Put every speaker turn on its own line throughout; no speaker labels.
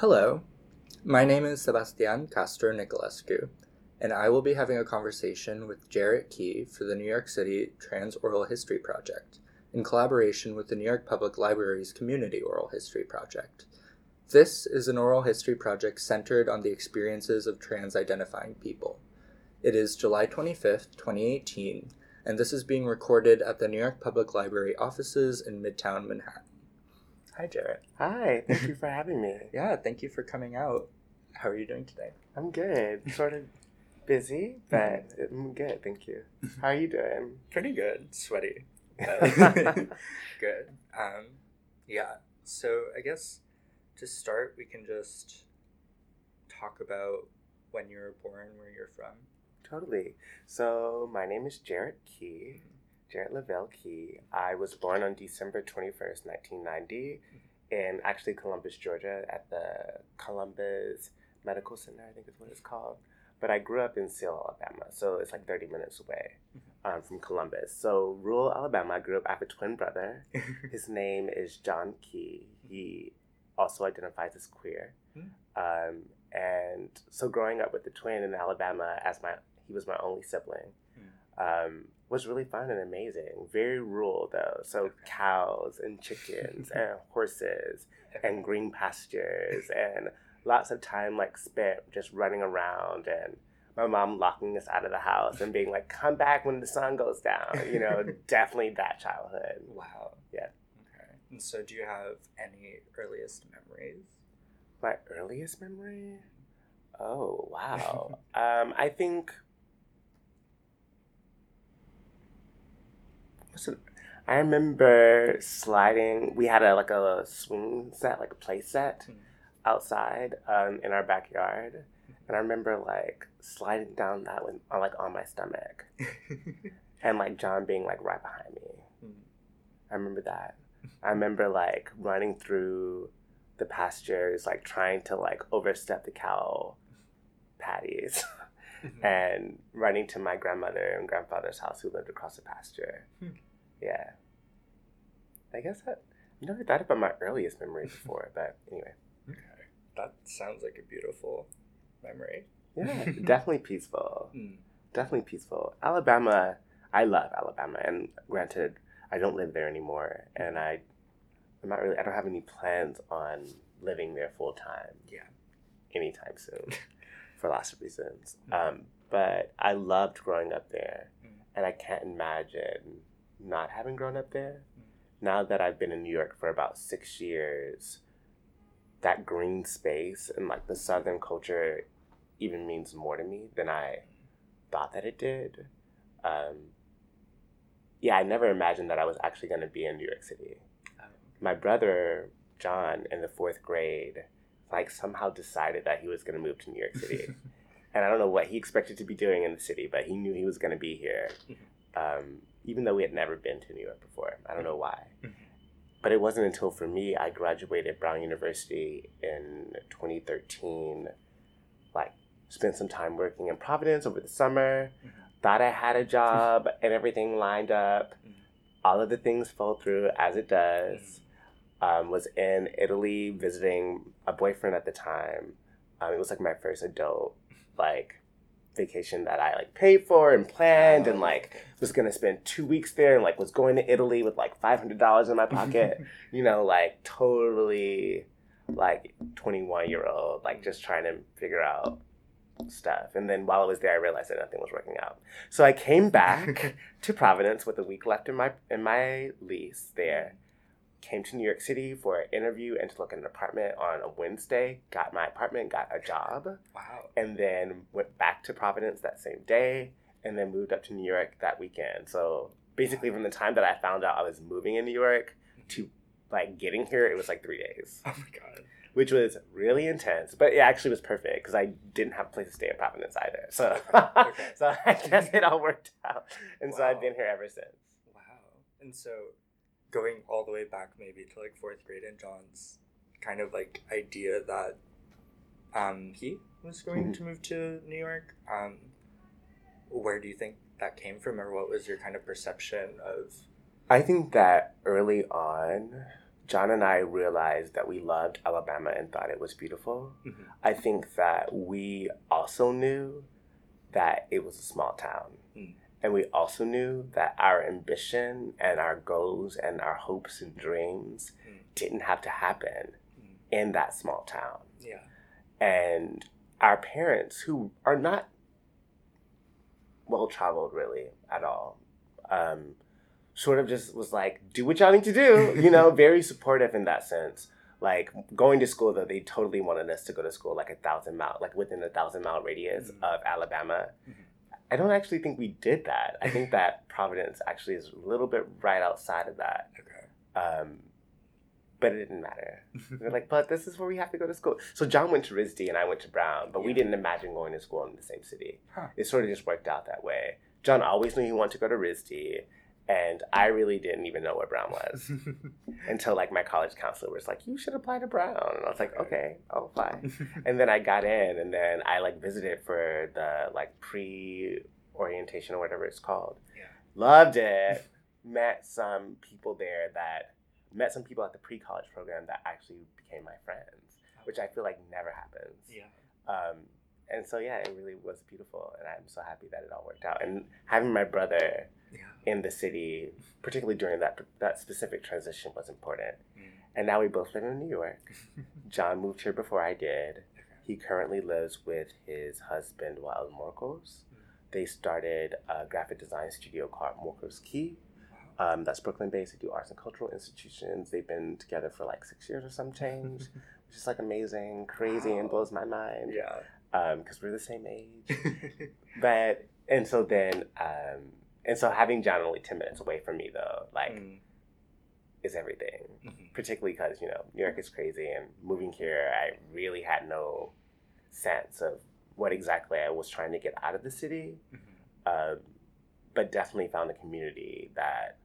Hello, my name is Sebastian Castro Nicolescu, and I will be having a conversation with Jarrett Key for the New York City Trans Oral History Project in collaboration with the New York Public Library's Community Oral History Project. This is an oral history project centered on the experiences of trans identifying people. It is July 25th, 2018, and this is being recorded at the New York Public Library offices in Midtown Manhattan. Hi, Jarrett.
Hi, thank you for having me.
Yeah, thank you for coming out. How are you doing today?
I'm good. Sort of busy, mm-hmm. but I'm good, thank you. Mm-hmm. How are you doing?
Pretty good. Sweaty. good. Um, yeah. So I guess to start, we can just talk about when you were born, where you're from.
Totally. So my name is Jarrett Key. Mm-hmm. Jarrett Lavelle Key. I was born on December 21st, 1990, in actually Columbus, Georgia, at the Columbus Medical Center, I think is what it's called. But I grew up in Seale, Alabama, so it's like 30 minutes away um, from Columbus. So, rural Alabama, I grew up. I have a twin brother. His name is Jon Key. He also identifies as queer. Um, and so, growing up with the twin in Alabama, as my he was my only sibling, um, was really fun and amazing. Very rural though, so cows and chickens and horses and green pastures and lots of time like spent just running around and my mom locking us out of the house and being like, "Come back when the sun goes down." You know, definitely that childhood.
Wow.
Yeah.
Okay. And so, do you have any earliest memories?
My earliest memory? Oh wow. um, I think. What's it? I remember sliding. We had a like a swing set, like a play set,
Hmm.
outside um, in our backyard, and I remember like sliding down that one on like on my stomach, and like Jon being like right behind me.
Hmm.
I remember that. I remember like running through the pastures, like trying to like overstep the cow patties, and running to my grandmother and grandfather's house who lived across the pasture.
Hmm.
Yeah. I guess that I've never thought about my earliest memory before, but anyway.
okay. That sounds like a beautiful memory.
Yeah, definitely peaceful.
Hmm.
Definitely peaceful. Alabama, I love Alabama, and granted, I don't live there anymore, and I, I'm not really. I don't have any plans on living there full time.
Yeah.
anytime soon, for lots of reasons. Um, but I loved growing up there,
Mm.
and I can't imagine not having grown up there. Now that I've been in New York for about six years, that green space and like the Southern culture even means more to me than I thought that it did. Um, yeah, I never imagined that I was actually going to be in New York City.
Um,
My brother, Jon, in the fourth grade, like somehow decided that he was going to move to New York City. and I don't know what he expected to be doing in the city, but he knew he was going to be here. Um, even though we had never been to New York before. I don't know why.
Mhm.
But it wasn't until for me, I graduated Brown University in 2013. Like, spent some time working in Providence over the summer.
Mhm.
Thought I had a job and everything lined up.
Mhm.
All of the things fell through as it does. Um, was in Italy visiting a boyfriend at the time. Um, it was like my first adult like vacation that I like paid for and planned and ah. like was gonna spend two weeks there and like was going to Italy with like five hundred dollars in my pocket. you know, like totally like twenty one year old, like just trying to figure out stuff. And then while I was there I realized that nothing was working out. So I came back to Providence with a week left in my in my lease there. Came to New York City for an interview and to look at an apartment on a Wednesday. Got my apartment, got a job
wow.
and then went back to Providence that same day, and then moved up to New York that weekend. So basically, from the time that I found out I was moving in New York to like getting here, it was like three days,
Oh my god.
which was really intense. But it actually was perfect because I didn't have a place to stay in Providence either. So,
Okay.
so I guess it all worked out, and so I've been here ever since.
Wow. And so, going all the way back maybe to like fourth grade and Jon's kind of like idea that um, he was going
Mhm.
to move to New York. Um, where do you think that came from, or what was your kind of perception of?
I think that early on, John and I realized that we loved Alabama and thought it was beautiful.
Mm-hmm.
I think that we also knew that it was a small town. And we also knew that our ambition and our goals and our hopes and dreams
Mm.
didn't have to happen
Mm.
in that small town.
Yeah.
And our parents, who are not well traveled really at all, um, sort of just was like, do what y'all need to do, you know, very supportive in that sense. Like going to school though, they totally wanted us to go to school like a thousand mile, like within a thousand mile radius
Mhm.
of Alabama.
Mhm.
I don't actually think we did that. I think that Providence actually is a little bit right outside of that.
Okay.
Um, but it didn't matter. They're like, but this is where we have to go to school. So Jon went to RISD and I went to Brown, but we didn't imagine going to school in the same city.
Huh.
It sort of just worked out that way. Jon always knew he wanted to go to RISD, and I really didn't even know where Brown was until like my college counselor was like, "You should apply to Brown," and I was like,
Okay.
"Okay, I'll apply." and then I got in, and then I like visited for the like pre orientation or whatever it's called.
Yeah.
Loved it. Met some people there that met some people at the pre college program that actually became my friends, which I feel like never happens.
yeah.
Um, and so yeah, it really was beautiful, and I'm so happy that it all worked out. And having my brother
Yeah.
in the city, particularly during that that specific transition, was important.
Mm.
And now we both live in New York. Jon moved here before I did. He currently lives with his husband, Wael Morcos. They started a graphic design studio called Morcos Key. Um, that's Brooklyn based. They do arts and cultural institutions. They've been together for like six years or some change, which is like amazing, crazy, and blows my mind.
Yeah.
Because we're the same age. But, and so then, um, and so having Jon only 10 minutes away from me though, like,
Mm.
is everything
Mhm.
particularly because you know New York is crazy, and moving here, I really had no sense of what exactly I was trying to get out of the city,
Mhm.
um, but definitely found a community that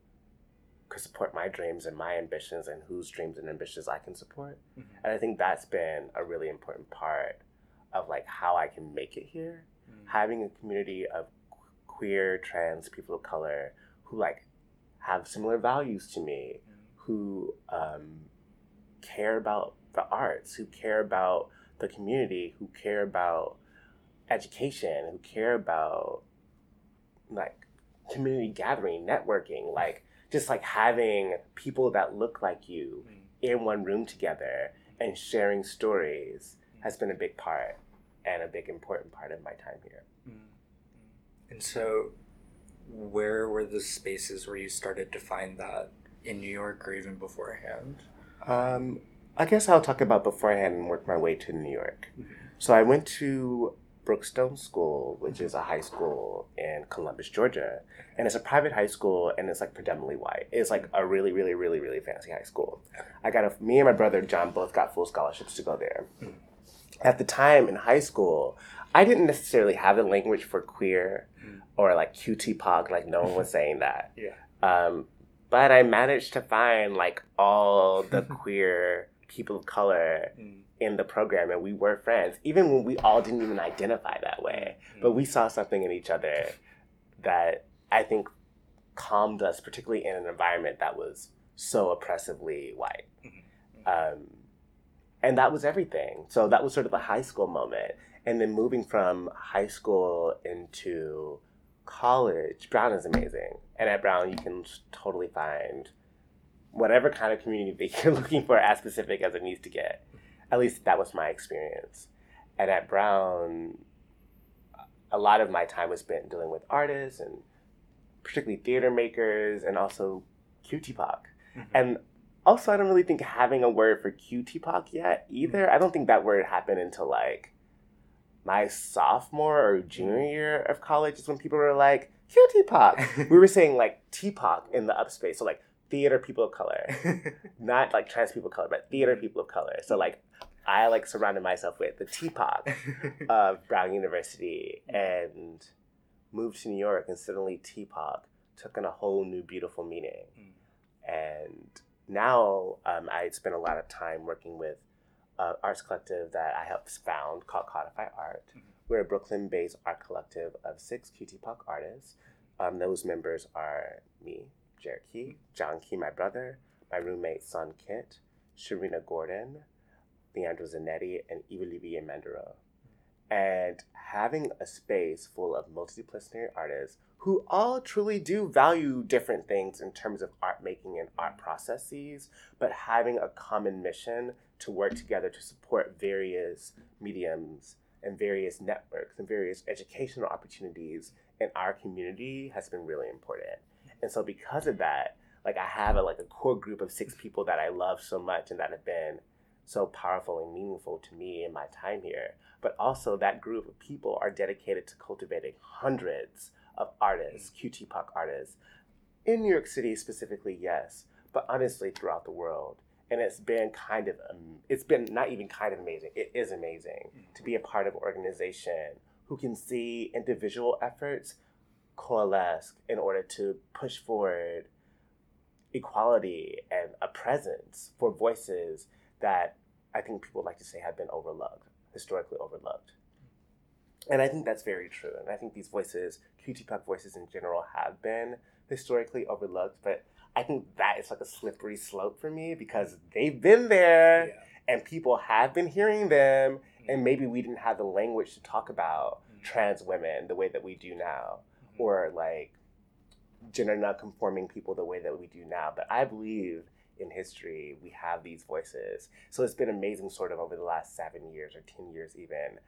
could support my dreams and my ambitions, and whose dreams and ambitions I can support.
Mhm.
And I think that's been a really important part of like how I can make it here.
Mm.
Having a community of queer, trans people of color who like have similar values to me,
Mm.
who um, care about the arts, who care about the community, who care about education, who care about like community gathering, networking, like just like having people that look like you
Mm.
in one room together and sharing stories has been a big part and a big important part of my time here.
Mm. And so, where were the spaces where you started to find that in New York or even beforehand?
Um, I guess I'll talk about beforehand and work my way to New York.
Mhm.
So I went to Brookstone School, which is a high school in Columbus, Georgia, and it's a private high school, and it's like predominantly white. It's like a really, really, really, really fancy high school. I got a me and my brother Jon both got full scholarships to go there.
Mhm.
At the time in high school, I didn't necessarily have the language for queer
Mm.
or like QTPOC, like no one was saying that.
Yeah.
Um, but I managed to find like all the queer people of color
Mm.
in the program, and we were friends, even when we all didn't even identify that way.
Mm.
But we saw something in each other that I think calmed us, particularly in an environment that was so oppressively white.
Mhm.
Um, and that was everything. So that was sort of the high school moment. And then moving from high school into college, Brown is amazing. And at Brown, you can totally find whatever kind of community that you're looking for, as specific as it needs to get. At least that was my experience. And at Brown, a lot of my time was spent dealing with artists and particularly theater makers and also QTPOC.
Mhm.
And also, I don't really think having a word for QTPOC yet hmm. either. I don't think that word happened until like my sophomore or junior hmm. year of college is when people were like, QTPOC. we were saying like T-pop in the upspace. So like theater people of color, not like trans people of color, but theater hmm. people of color. So like I like surrounded myself with the T-pop of Brown University and moved to New York and suddenly T-pop took on a whole new beautiful meaning.
Mm.
And now um, I spend a lot of time working with uh, arts collective that I helped found called Codify Art.
Mhm.
We're a Brooklyn-based art collective of six QTPOC artists. Um, those members are me, Jarrett Key, Jon Key, my brother, my roommate Son Kit, Sharina Gordon, Leandro Zanetti, and Iwalibi Mandaro. And having a space full of multidisciplinary artists who all truly do value different things in terms of art making and art processes, but having a common mission to work together to support various mediums and various networks and various educational opportunities in our community has been really important. And so because of that, like I have a like a core group of six people that I love so much and that have been so powerful and meaningful to me in my time here. But also that group of people are dedicated to cultivating hundreds of artists, QT artists, in New York City specifically, yes, but honestly throughout the world. And it's been kind of, um, it's been not even kind of amazing. It is amazing mm-hmm. to be a part of an organization who can see individual efforts coalesce in order to push forward equality and a presence for voices that I think people like to say have been overlooked, historically overlooked. And I think that's very true. And I think these voices, QT voices in general, have been historically overlooked. But I think that is like a slippery slope for me because they've been there yeah. and people have been hearing them. Mm-hmm. And maybe we didn't have the language to talk about mm-hmm. trans women the way that we do now, mm-hmm. or like gender non-conforming people the way that we do now. But I believe in history we have these voices. So it's been amazing, sort of over the last seven years or ten years, even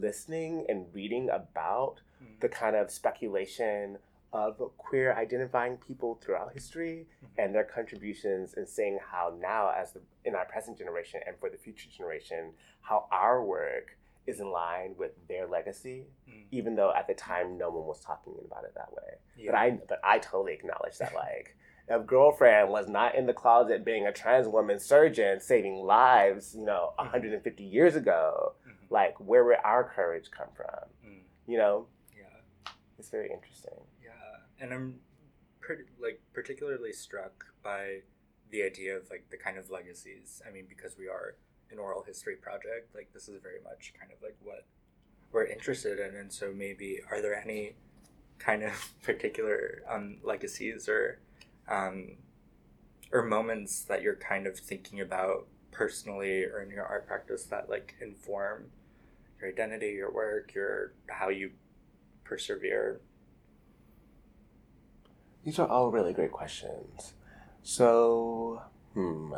listening and reading about mm-hmm. the kind of speculation of queer identifying people throughout history mm-hmm. and their contributions and seeing how now as the in our present generation and for the future generation how our work is in line with their legacy, mm. even though at the time no one was talking about it that way. Yeah. But I but I totally acknowledge that like if girlfriend was not in the closet being a trans woman surgeon saving lives, you know, 150 mm-hmm. years ago, mm-hmm. like where would our courage come from? Mm. You know? Yeah. It's very interesting.
Yeah. And I'm pretty like particularly struck by the idea of like the kind of legacies. I mean, because we are an oral history project, like this is very much kind of like what we're interested in. And so maybe are there any kind of particular um, legacies or um, or moments that you're kind of thinking about personally or in your art practice that like inform your identity, your work, your how you persevere?
These are all really great questions. So, hmm.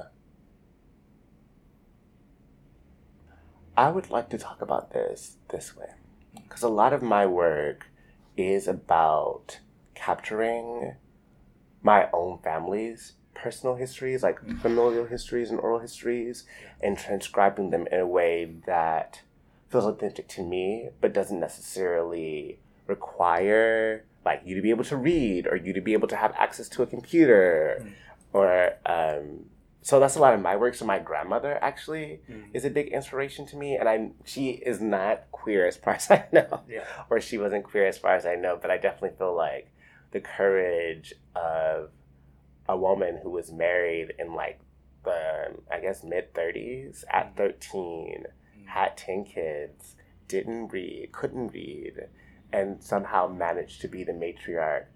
I would like to talk about this this way. Because a lot of my work is about capturing my own family's personal histories, like mm-hmm. familial histories and oral histories, and transcribing them in a way that feels authentic to me, but doesn't necessarily require like you to be able to read or you to be able to have access to a computer mm. or um, so that's a lot of my work. So my grandmother actually mm. is a big inspiration to me, and I she is not queer as far as I know, yeah. or she wasn't queer as far as I know. But I definitely feel like the courage of a woman who was married in like the I guess mid thirties at mm. thirteen, mm. had ten kids, didn't read, couldn't read, and somehow managed to be the matriarch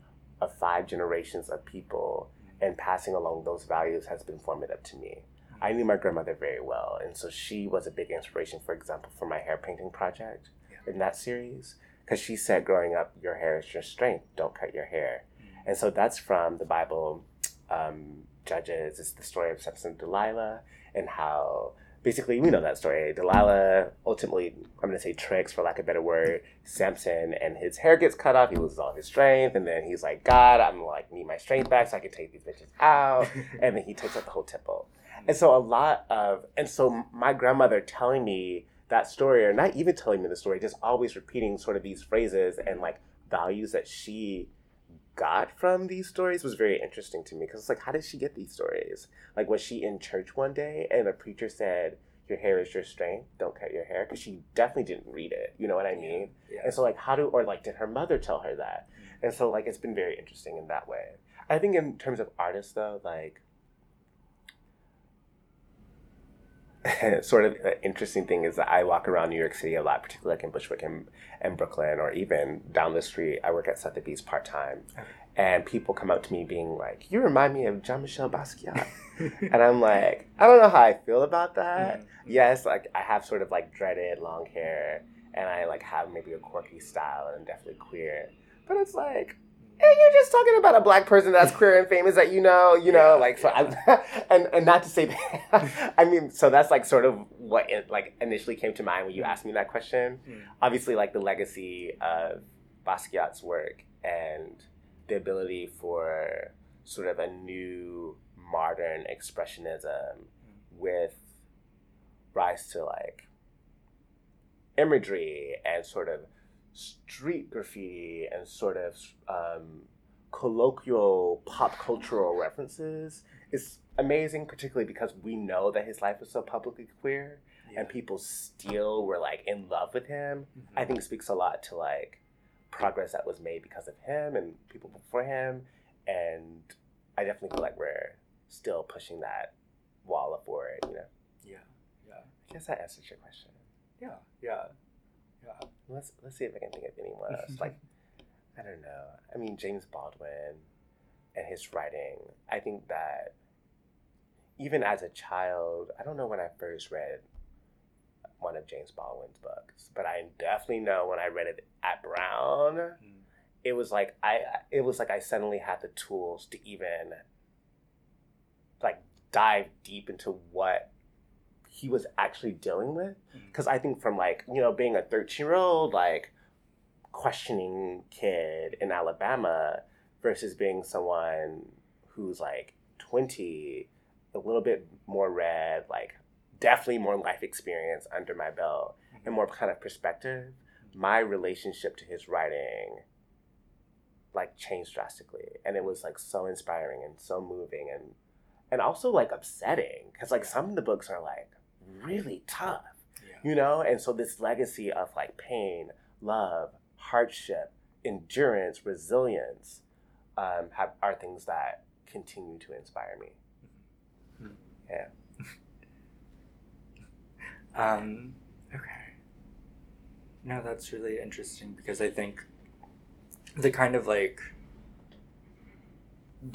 of five generations of people and passing along those values has been formative to me. I knew my grandmother very well, and so she was a big inspiration, for example, for my hair painting project in that series. Because she said, growing up, your hair is your strength, don't cut your hair. Mm-hmm. And so that's from the Bible um, Judges. It's the story of Samson and Delilah, and how basically we know that story. Delilah ultimately, I'm going to say tricks for lack of a better word, Samson, and his hair gets cut off. He loses all his strength, and then he's like, God, I'm like need my strength back so I can take these bitches out. and then he takes out the whole temple. And so a lot of, and so my grandmother telling me that story, or not even telling me the story, just always repeating sort of these phrases and like values that she got from these stories was very interesting to me because it's like, how did she get these stories? Like, was she in church one day and a preacher said, "Your hair is your strength. Don't cut your hair," because she definitely didn't read it. You know what I mean? Yeah. Yeah. And so, like, how do or like, did her mother tell her that? Mm-hmm. And so, like, it's been very interesting in that way. I think in terms of artists, though, like. sort of an interesting thing is that I walk around New York City a lot, particularly like in Bushwick and, and Brooklyn, or even down the street. I work at Sotheby's part time, and people come up to me being like, "You remind me of Jean Michel Basquiat," and I'm like, I don't know how I feel about that. Mm-hmm. Yes, like I have sort of like dreaded long hair, and I like have maybe a quirky style, and I'm definitely queer. But it's like and you're just talking about a black person that's queer and famous that you know, you know, like so. Yeah. and and not to say that, I mean, so that's like sort of what it, like initially came to mind when you asked me that question. Mm. Obviously, like the legacy of Basquiat's work and the ability for sort of a new modern expressionism with rise to like imagery and sort of street graffiti and sort of um, colloquial pop cultural references is amazing, particularly because we know that his life was so publicly queer yeah. and people still were like in love with him. Mm-hmm. I think speaks a lot to like progress that was made because of him and people before him. And I definitely feel like we're still pushing that wall forward, you know?
Yeah, yeah.
I guess that answers your question.
Yeah, yeah.
Let's let's see if I can think of anyone else. like, I don't know. I mean, James Baldwin and his writing. I think that even as a child, I don't know when I first read one of James Baldwin's books, but I definitely know when I read it at Brown, mm. it was like I it was like I suddenly had the tools to even like dive deep into what he was actually dealing with. Because mm-hmm. I think from like, you know, being a 13 year old, like questioning kid in Alabama versus being someone who's like 20, a little bit more read, like definitely more life experience under my belt and mm-hmm. more kind of perspective, my relationship to his writing like changed drastically. And it was like so inspiring and so moving and and also like upsetting because like some of the books are like really tough, yeah. you know? And so this legacy of like pain, love, hardship, endurance, resilience um, have, are things that continue to inspire me. Mm-hmm. Yeah.
um, okay. No, that's really interesting because I think the kind of like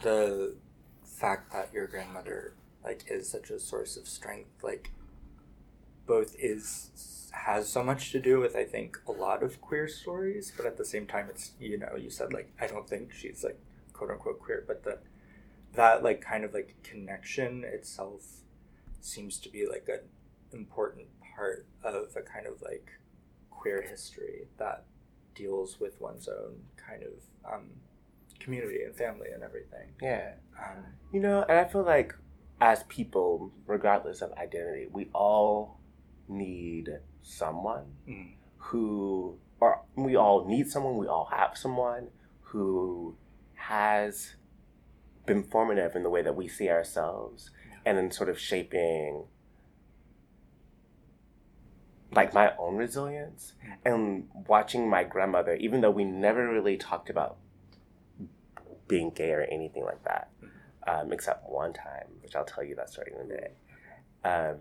the fact that your grandmother like is such a source of strength like both is has so much to do with I think a lot of queer stories, but at the same time it's you know you said like I don't think she's like quote unquote queer, but the that like kind of like connection itself seems to be like an important part of a kind of like queer history that deals with one's own kind of um, community and family and everything.
Yeah. Um, you know, and I feel like as people, regardless of identity, we all need someone mm. who, or we all need someone, we all have someone who has been formative in the way that we see ourselves and in sort of shaping like my own resilience mm. and watching my grandmother even though we never really talked about being gay or anything like that mm. um, except one time which i'll tell you that story in a minute um,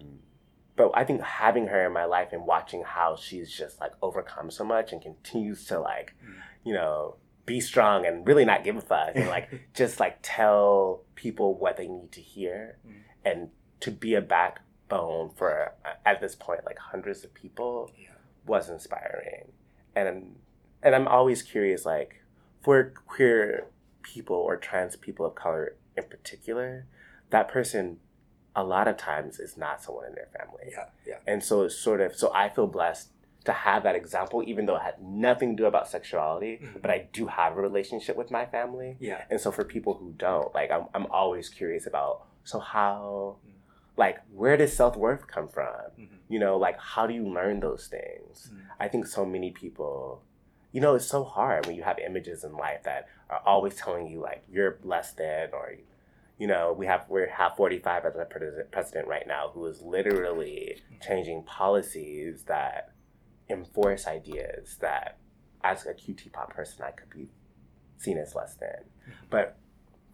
but I think having her in my life and watching how she's just like overcome so much and continues to like, mm. you know, be strong and really not give a fuck and like just like tell people what they need to hear mm. and to be a backbone for at this point like hundreds of people yeah. was inspiring. And and I'm always curious like for queer people or trans people of color in particular, that person a lot of times it's not someone in their family.
Yeah, yeah.
And so it's sort of so I feel blessed to have that example, even though it had nothing to do about sexuality, mm-hmm. but I do have a relationship with my family.
Yeah.
And so for people who don't, like I'm I'm always curious about so how mm-hmm. like where does self worth come from? Mm-hmm. You know, like how do you learn those things? Mm-hmm. I think so many people you know, it's so hard when you have images in life that are always telling you like you're less than or you know, we have we have 45 as a president right now who is literally changing policies that enforce ideas that, as a QTPOC person, I could be seen as less than. Mm-hmm. But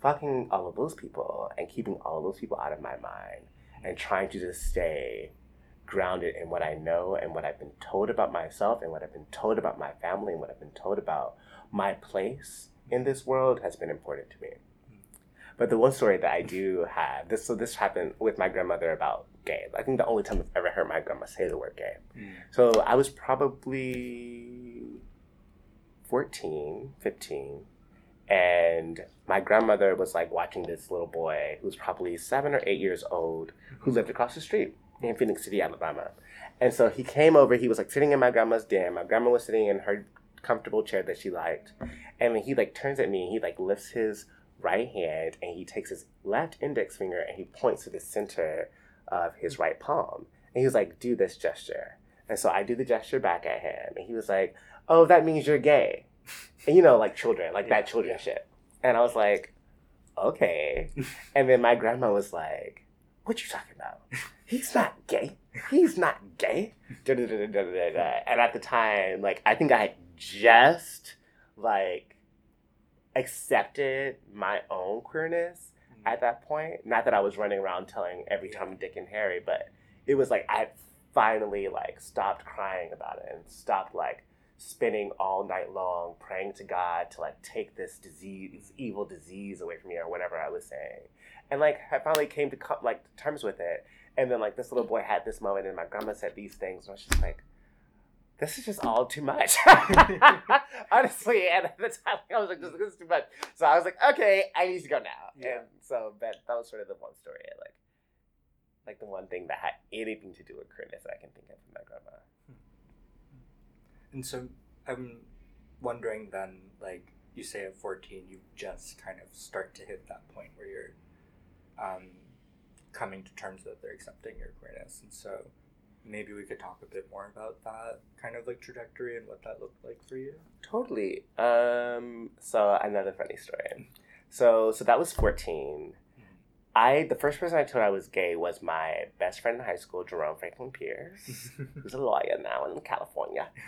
fucking all of those people and keeping all of those people out of my mind and trying to just stay grounded in what I know and what I've been told about myself and what I've been told about my family and what I've been told about my place in this world has been important to me. But the one story that I do have this so this happened with my grandmother about gay. I think the only time I've ever heard my grandma say the word gay.
Mm.
So I was probably 14, 15, and my grandmother was like watching this little boy who's probably seven or eight years old who lived across the street in Phenix City, Alabama. And so he came over, he was like sitting in my grandma's den. My grandma was sitting in her comfortable chair that she liked. And then he like turns at me and he like lifts his right hand and he takes his left index finger and he points to the center of his right palm. And he was like, do this gesture. And so I do the gesture back at him. And he was like, oh, that means you're gay. And you know, like children, like that children shit. And I was like, okay. and then my grandma was like, what you talking about? He's not gay. He's not gay. And at the time, like, I think I had just, like, accepted my own queerness mm. at that point. Not that I was running around telling every Tom, Dick, and Harry, but it was like I finally like stopped crying about it and stopped like spending all night long praying to God to like take this disease, this evil disease away from me or whatever I was saying. And like I finally came to co- like terms with it. And then like this little mm. boy had this moment and my grandma said these things and I was just like, this is just all too much. Honestly, and at the time I was like, this, is too much. So I was like, okay, I need to go now.
Yeah.
And so that that was sort of the one story, like like the one thing that had anything to do with queerness that I can think of from my grandma.
And so I'm wondering then, like you say at 14, you just kind of start to hit that point where you're um, coming to terms that they're accepting your queerness. And so maybe we could talk a bit more about that kind of like trajectory and what that looked like for you.
Totally. Um, so another funny story. So so that was fourteen. I the first person I told I was gay was my best friend in high school, Jerome Franklin Pierce, who's a lawyer now in California.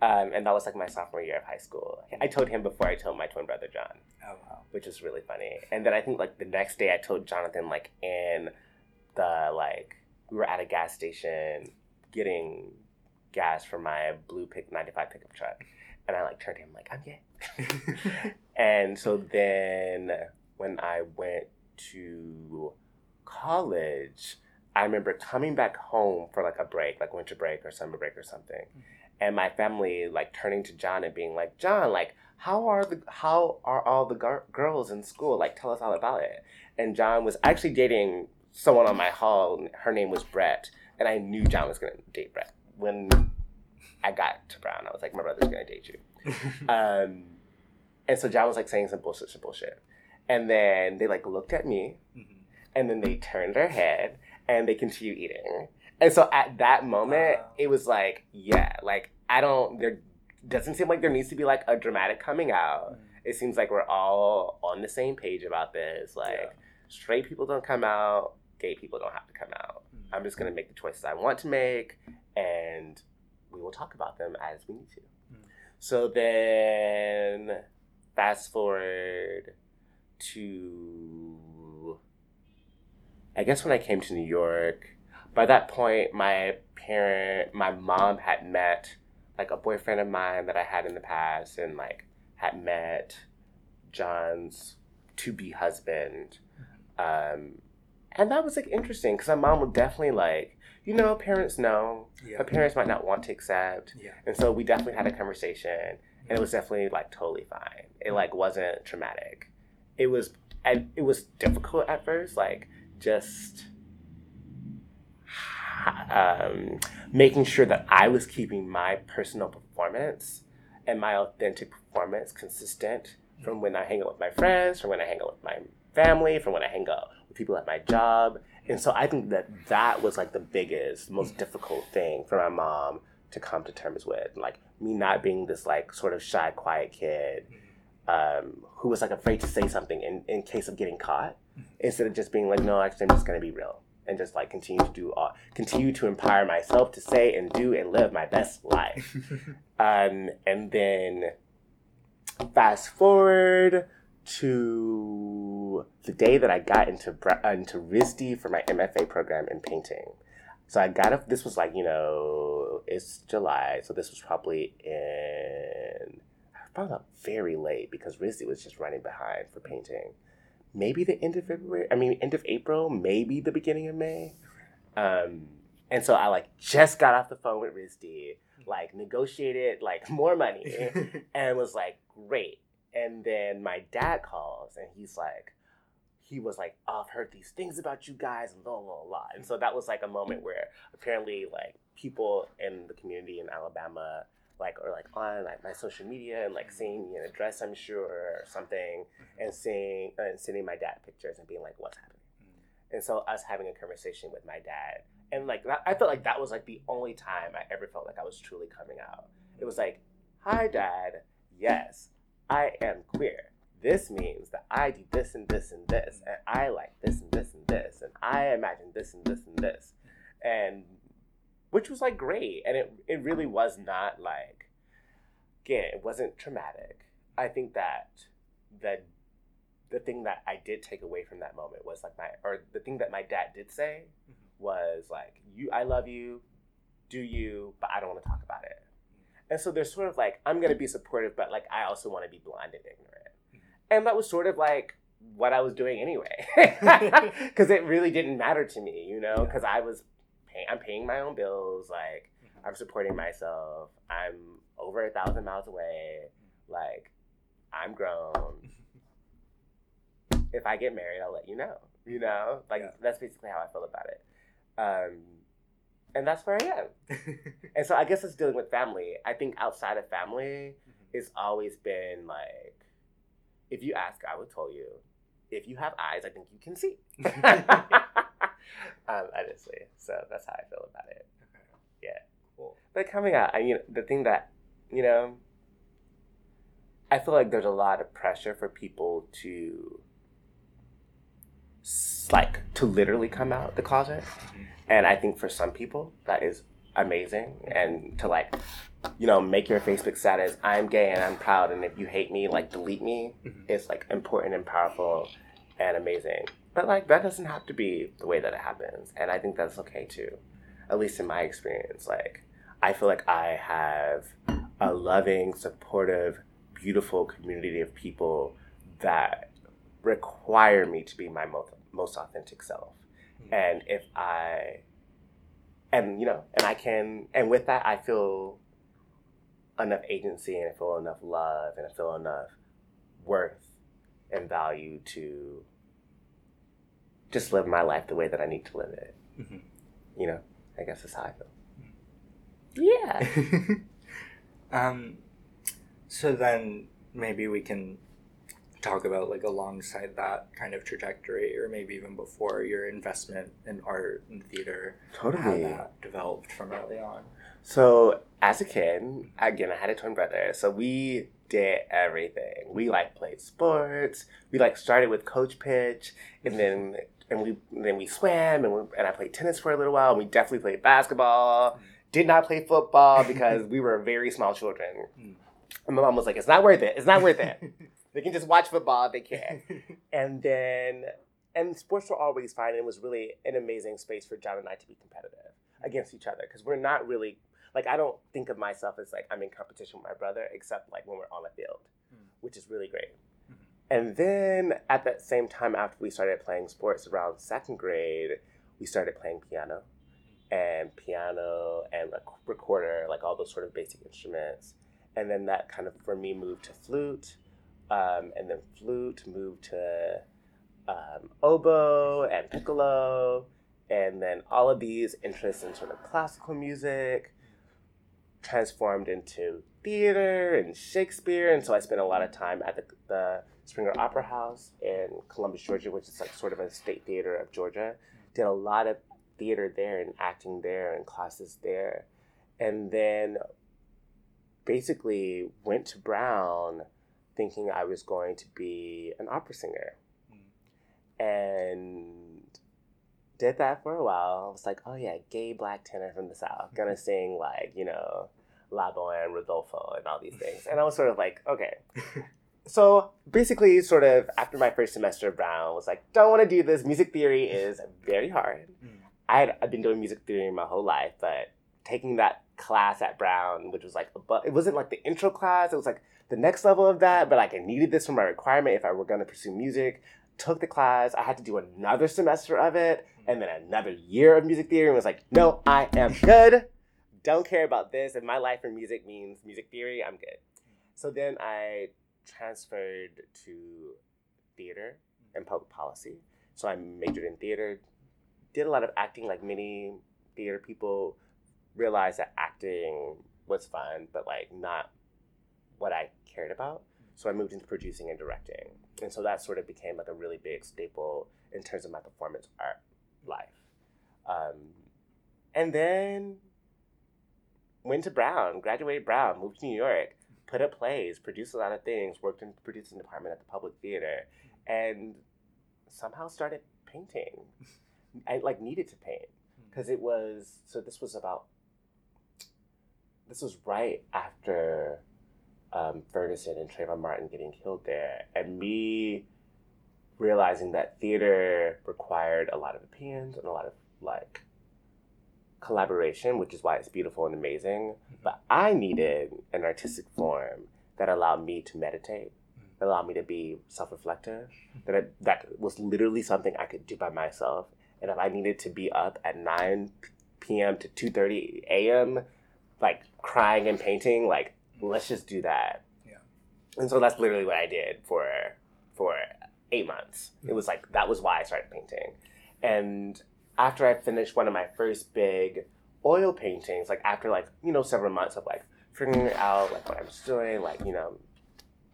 Um, and that was like my sophomore year of high school. I told him before I told my twin brother Jon,
oh wow.
which was really funny. And then I think like the next day I told Jonathan like in the like we were at a gas station getting gas for my blue pick 95 pickup truck. And I like turned to him like, I'm gay. and so then when I went to college, I remember coming back home for like a break, like winter break or summer break or something. Mm-hmm. And my family like turning to Jon and being like, Jon, like, how are the how are all the gar- girls in school? Like, tell us all about it. And Jon was actually dating someone on my hall. Her name was Brett, and I knew Jon was gonna date Brett when I got to Brown. I was like, my brother's gonna date you. Um, and so Jon was like saying some bullshit, some bullshit. And then they like looked at me
Mhm.
and then they turned their head and they continued eating. And so at that moment,
Wow.
it was like, yeah, like I don't, there doesn't seem like there needs to be like a dramatic coming out.
Mm.
It seems like we're all on the same page about this. Like,
Yeah.
Straight people don't come out, gay people don't have to come out.
Mm.
I'm just going to make the choices I want to make and we will talk about them as we need to.
Mm.
So then, fast forward to, I guess when I came to New York, by that point, my parent, my mom had met like a boyfriend of mine that I had in the past and like had met Jon's to be husband. Um, and that was like interesting because my mom would definitely like, you know, parents know,
Yeah.
but parents might not want to accept.
Yeah.
And so we definitely had a conversation and it was definitely like totally fine. It like wasn't traumatic. It was and it was difficult at first, like just um, making sure that I was keeping my personal performance and my authentic performance consistent from when I hang out with my friends, from when I hang out with my family, from when I hang out with people at my job. And so I think that that was like the biggest, most difficult thing for my mom to come to terms with. Like me not being this like sort of shy, quiet kid um, who was like afraid to say something in, in case of getting caught instead of just being like, no, actually, I'm just going to be real and just like continue to do all, continue to empower myself to say and do and live my best life. um, and then fast forward to the day that I got into uh, into RISD for my MFA program in painting. So I got up. This was like you know, it's July, so this was probably in. I found out very late because RISD was just running behind for painting. Maybe the end of February. I mean, end of April. Maybe the beginning of May. Um, and so I like just got off the phone with RISD, like negotiated like more money, and was like great. And then my dad calls and he's like, he was like, oh, I've heard these things about you guys and blah, blah, blah. And so that was like a moment where apparently like people in the community in Alabama like or like on like my social media and like mm-hmm. seeing me in a dress I'm sure or something mm-hmm. and seeing and sending my dad pictures and being like what's happening? Mm. And so us having a conversation with my dad and like that, I felt like that was like the only time I ever felt like I was truly coming out. It was like hi dad. Yes I am queer this means that I do this and this and this, mm. and I like this and this and this, and I imagine this and this and this, and which was like great, and it it really was not like, again, it wasn't traumatic. I think that that the thing that I did take away from that moment was like my or the thing that my dad did say mm-hmm. was like you I love you, do you, but I don't want to talk about it. And so they're sort of like I'm gonna be supportive, but like I also want to be blind and ignorant. Mm-hmm. And that was sort of like what I was doing anyway, because it really didn't matter to me, you know, because I was paying, I'm paying my own bills, like mm-hmm. I'm supporting myself, I'm over a thousand miles away, mm-hmm. like I'm grown. If I get married, I'll let you know, you know, like yeah. that's basically how I feel about it. Um, and that's where I am. and so I guess it's dealing with family. I think outside of family, mm-hmm. it's always been like if you ask, I would tell you. If you have eyes, I think you can see. um, honestly, so that's how I feel about it. Yeah. Cool. But coming out, I mean, the thing that you know, I feel like there's a lot of pressure for people to like to literally come out the closet, mm-hmm. And I think for some people that is amazing, and to like you know, make your Facebook status, I'm gay and I'm proud, and if you hate me, like delete me. Mm-hmm. It's like important and powerful and amazing. But like that doesn't have to be the way that it happens, and I think that's okay too. At least in my experience, like I feel like I have a loving, supportive, beautiful community of people that require me to be my most, most authentic self. And if I and you know, and I can and with that I feel enough agency and I feel enough love and I feel enough worth and value to just live my life the way that I need to live it. Mm-hmm. You know, I guess that's how I
feel. Yeah. um, so then maybe we can talk about like alongside that kind of trajectory or maybe even before your investment in art and theater totally how that developed from early on
so as a kid, again, I had a twin brother, so we did everything. We like played sports. We like started with coach pitch, and then and we then we swam, and we, and I played tennis for a little while. And we definitely played basketball. Mm. Did not play football because we were very small children. Mm. And my mom was like, "It's not worth it. It's not worth it. they can just watch football if they can." And then and sports were always fine. And it was really an amazing space for Jon and I to be competitive against each other because we're not really like I don't think of myself as like I'm in competition with my brother, except like when we're on the field, mm. which is really great. Mm-hmm. And then at that same time, after we started playing sports around second grade, we started playing piano, and piano and like recorder, like all those sort of basic instruments. And then that kind of for me moved to flute, um, and then flute moved to um, oboe and piccolo, and then all of these interests in sort of classical music transformed into theater and Shakespeare, and so I spent a lot of time at the, the Springer Opera House in Columbus, Georgia, which is like sort of a state theater of Georgia. Did a lot of theater there and acting there and classes there, and then basically went to Brown thinking I was going to be an opera singer, mm. and did that for a while. I was like, oh yeah, gay black tenor from the South, gonna sing like, you know, La and Rodolfo and all these things. And I was sort of like, okay. so basically, sort of after my first semester of Brown, was like, don't want to do this. Music theory is very hard. Mm. I had I've been doing music theory my whole life, but taking that class at Brown, which was like, but it wasn't like the intro class. It was like the next level of that. But like I needed this for my requirement if I were going to pursue music. Took the class. I had to do another semester of it, and then another year of music theory. And was like, no, I am good. Don't care about this. If my life for music means music theory, I'm good. So then I transferred to theater and public policy. So I majored in theater, did a lot of acting like many theater people realized that acting was fun, but like not what I cared about. So I moved into producing and directing. And so that sort of became like a really big staple in terms of my performance art life. Um, and then went to Brown, graduated Brown, moved to New York, put up plays, produced a lot of things, worked in the producing department at the public theater, and somehow started painting. I like needed to paint because it was so. This was about. This was right after um, Ferguson and Trayvon Martin getting killed there, and me realizing that theater required a lot of opinions and a lot of like collaboration, which is why it's beautiful and amazing. But I needed an artistic form that allowed me to meditate, that allowed me to be self-reflective, that I, that was literally something I could do by myself. And if I needed to be up at nine p.m. to two thirty a.m., like crying and painting, like let's just do that.
Yeah.
And so that's literally what I did for for eight months. It was like that was why I started painting, and after I finished one of my first big oil paintings, like after like, you know, several months of like figuring out like what I was doing, like, you know,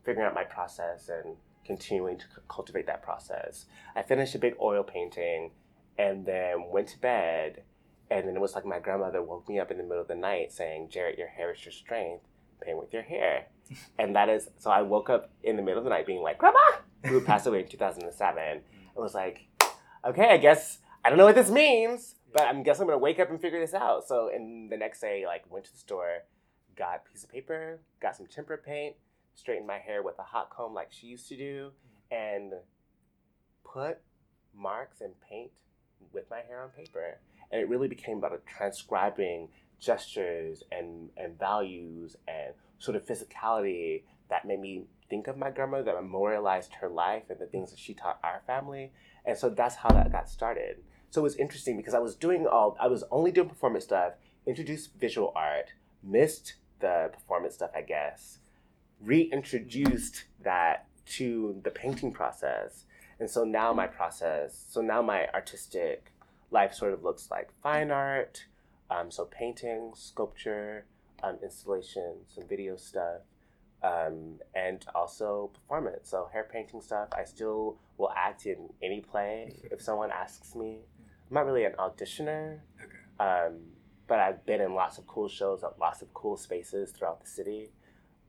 figuring out my process and continuing to c- cultivate that process. I finished a big oil painting and then went to bed. And then it was like my grandmother woke me up in the middle of the night saying, Jarrett, your hair is your strength. Paint with your hair. and that is, so I woke up in the middle of the night being like, Grandma, who passed away in 2007. It was like, okay, I guess I don't know what this means, but I'm guessing I'm gonna wake up and figure this out. So, and the next day, like, went to the store, got a piece of paper, got some tempera paint, straightened my hair with a hot comb like she used to do, and put marks and paint with my hair on paper. And it really became about transcribing gestures and, and values and sort of physicality that made me think of my grandmother, that memorialized her life and the things that she taught our family. And so that's how that got started. So it was interesting because I was doing all, I was only doing performance stuff, introduced visual art, missed the performance stuff, I guess, reintroduced that to the painting process. And so now my process, so now my artistic life sort of looks like fine art, um, so painting, sculpture, um, installation, some video stuff, um, and also performance. So hair painting stuff. I still will act in any play if someone asks me. I'm not really an auditioner,
Okay.
um, but I've been in lots of cool shows at lots of cool spaces throughout the city,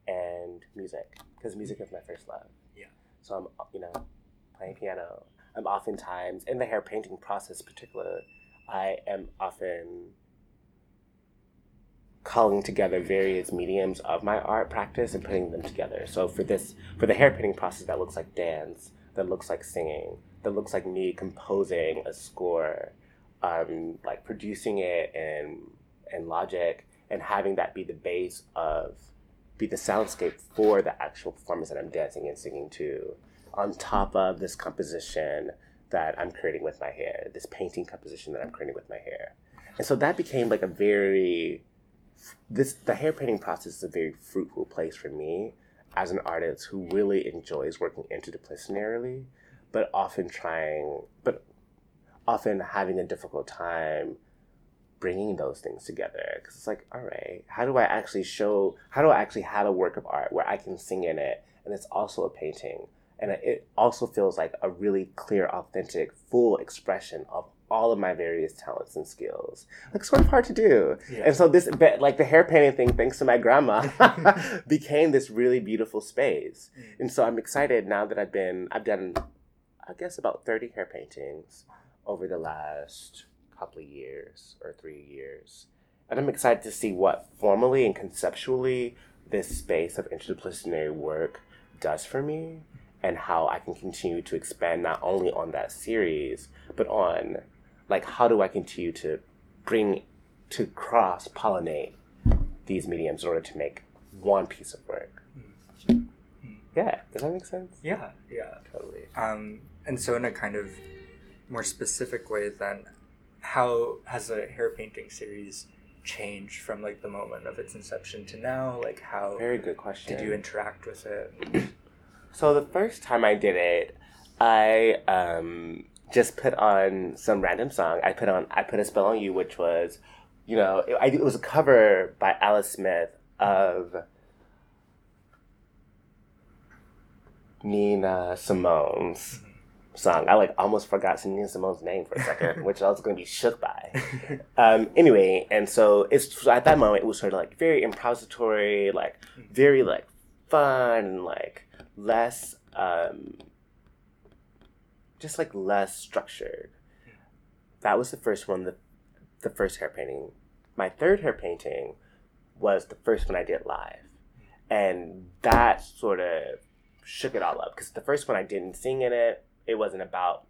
and music because music is my first love.
Yeah.
So I'm you know playing piano. I'm oftentimes in the hair painting process, in particular. I am often calling together various mediums of my art practice and putting them together. So for this, for the hair painting process, that looks like dance, that looks like singing, that looks like me composing a score, um, like producing it and and Logic and having that be the base of, be the soundscape for the actual performance that I'm dancing and singing to, on top of this composition that I'm creating with my hair, this painting composition that I'm creating with my hair. And so that became like a very this the hair painting process is a very fruitful place for me as an artist who really enjoys working interdisciplinarily, but often trying, but often having a difficult time bringing those things together because it's like all right how do i actually show how do i actually have a work of art where i can sing in it and it's also a painting and it also feels like a really clear authentic full expression of all of my various talents and skills. Like sort of hard to do.
Yeah.
and so this like the hair painting thing thanks to my grandma became this really beautiful space.
Mm.
and so i'm excited now that i've been i've done i guess about 30 hair paintings over the last couple of years or three years. And i'm excited to see what formally and conceptually this space of interdisciplinary work does for me and how i can continue to expand not only on that series but on like how do I continue to bring to cross pollinate these mediums in order to make one piece of work. Yeah, does that make sense?
Yeah, yeah.
Totally.
Um, and so, in a kind of more specific way, then, how has the hair painting series changed from like the moment of its inception to now? Like, how
Very good question.
did you interact with it?
So the first time I did it, I um, just put on some random song. I put on I put a spell on you, which was, you know, it, I, it was a cover by Alice Smith of Nina Simone's song. I like almost forgot Nina Simone's name for a second, which I was going to be shook by. Um, anyway, and so it's at that moment it was sort of like very improvisatory, like very like fun, and like less, um, just like less structured. That was the first one. The the first hair painting. My third hair painting was the first one I did live, and that sort of shook it all up because the first one I didn't sing in it. It wasn't about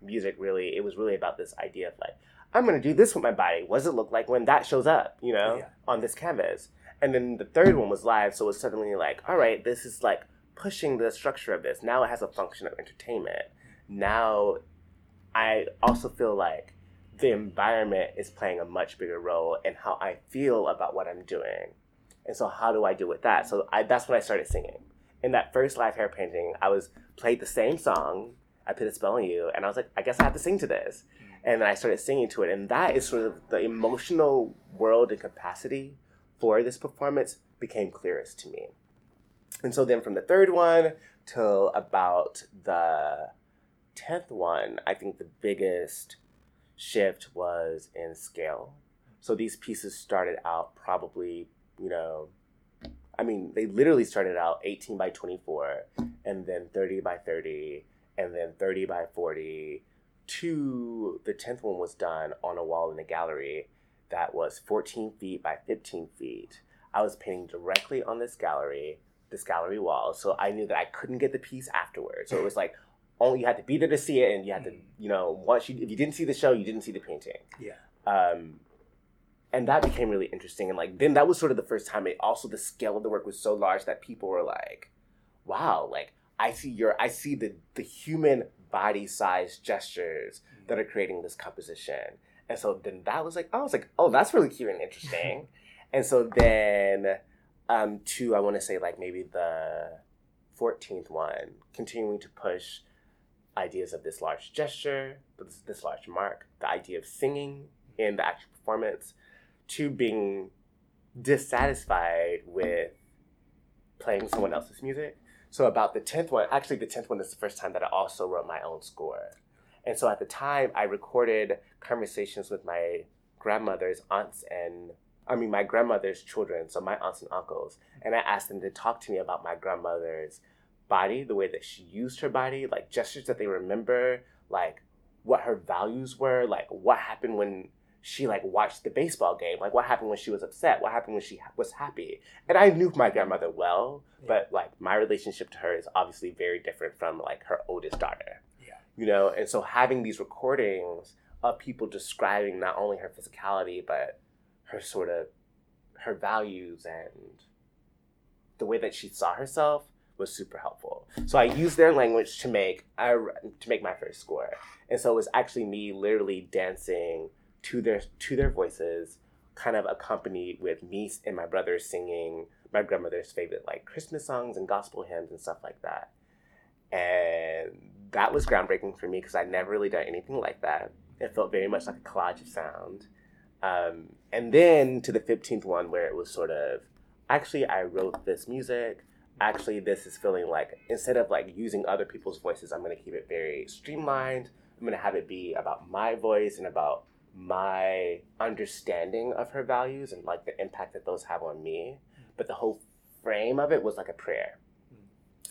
music really. It was really about this idea of like, I'm gonna do this with my body. What does it look like when that shows up? You know,
Yeah.
on this canvas. And then the third one was live, so it was suddenly like, all right, this is like pushing the structure of this. Now it has a function of entertainment. Now I also feel like the environment is playing a much bigger role in how I feel about what I'm doing. And so how do I do with that? So I, that's when I started singing. In that first live hair painting, I was played the same song. I put a spell on you, and I was like, I guess I have to sing to this. And then I started singing to it, and that is sort of the emotional world and capacity for this performance became clearest to me. And so then from the third one till about the tenth one, I think the biggest shift was in scale. So these pieces started out probably, you know, I mean, they literally started out 18 by 24, and then 30 by 30, and then 30 by 40. To the 10th one was done on a wall in a gallery that was 14 feet by 15 feet. I was painting directly on this gallery, this gallery wall, so I knew that I couldn't get the piece afterwards. So it was like, only you had to be there to see it, and you had to, you know, once you if you didn't see the show, you didn't see the painting.
Yeah.
Um, and that became really interesting. And like then that was sort of the first time. It also the scale of the work was so large that people were like, "Wow!" Like I see your, I see the the human body size gestures that are creating this composition. And so then that was like, I was like, oh, that's really cute and interesting. and so then, um, two, I want to say like maybe the 14th one, continuing to push ideas of this large gesture, this, this large mark, the idea of singing in the actual performance, to being dissatisfied with playing someone else's music. So about the 10th one, actually the 10th one is the first time that I also wrote my own score. And so at the time, I recorded conversations with my grandmother's aunts and, I mean, my grandmother's children, so my aunts and uncles. And I asked them to talk to me about my grandmother's body, the way that she used her body, like gestures that they remember, like what her values were, like what happened when she like watched the baseball game, like what happened when she was upset, what happened when she ha- was happy. And I knew my grandmother well, but like my relationship to her is obviously very different from like her oldest daughter
Yeah.
you know and so having these recordings of people describing not only her physicality but her sort of her values and the way that she saw herself was super helpful so i used their language to make I, to make my first score and so it was actually me literally dancing to their to their voices kind of accompanied with me and my brother singing my grandmother's favorite like christmas songs and gospel hymns and stuff like that and that was groundbreaking for me because I'd never really done anything like that. It felt very much like a collage of sound. Um, and then to the 15th one, where it was sort of actually, I wrote this music. Actually, this is feeling like instead of like using other people's voices, I'm going to keep it very streamlined. I'm going to have it be about my voice and about my understanding of her values and like the impact that those have on me. But the whole frame of it was like a prayer.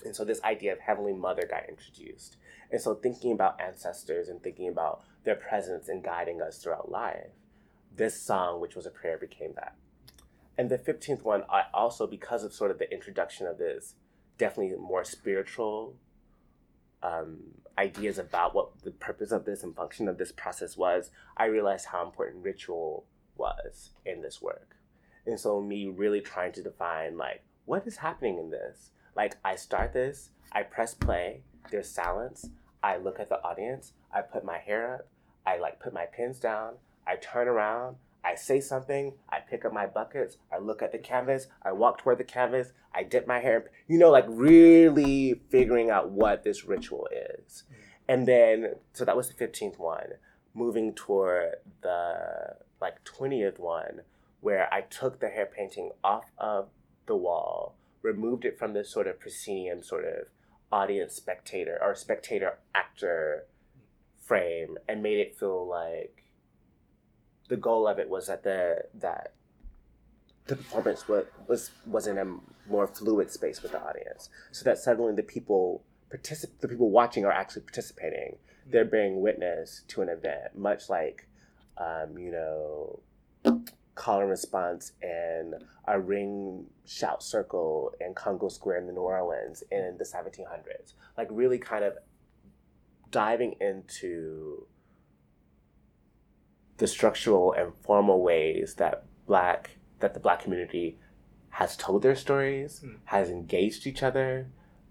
And so this idea of Heavenly Mother got introduced. And so thinking about ancestors and thinking about their presence and guiding us throughout life, this song, which was a prayer, became that. And the 15th one, I also, because of sort of the introduction of this definitely more spiritual um, ideas about what the purpose of this and function of this process was, I realized how important ritual was in this work. And so, me really trying to define, like, what is happening in this? Like, I start this, I press play, there's silence, I look at the audience, I put my hair up, I like put my pins down, I turn around, I say something, I pick up my buckets, I look at the canvas, I walk toward the canvas, I dip my hair, you know, like really figuring out what this ritual is. Mm. And then, so that was the 15th one. Moving toward the like 20th one, where I took the hair painting off of the wall, removed it from this sort of proscenium, sort of audience spectator or spectator actor mm. frame, and made it feel like the goal of it was that the that the performance was was was in a more fluid space with the audience, so that suddenly the people particip- the people watching are actually participating. They're bearing witness to an event, much like um, you know call and response and a ring shout circle in Congo Square in the New Orleans in the 1700s. Like really kind of diving into the structural and formal ways that black that the black community has told their stories, mm. has engaged each other,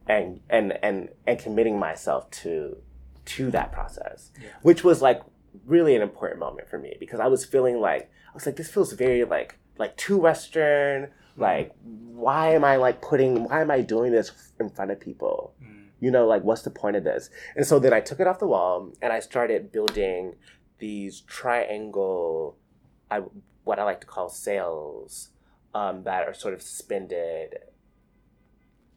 and and and and committing myself to to that process, yeah. which was like really an important moment for me because I was feeling like I was like this feels very like like too western. Mm. Like why am I like putting why am I doing this in front of people? Mm. You know, like what's the point of this? And so then I took it off the wall and I started building these triangle, I what I like to call sails, um, that are sort of suspended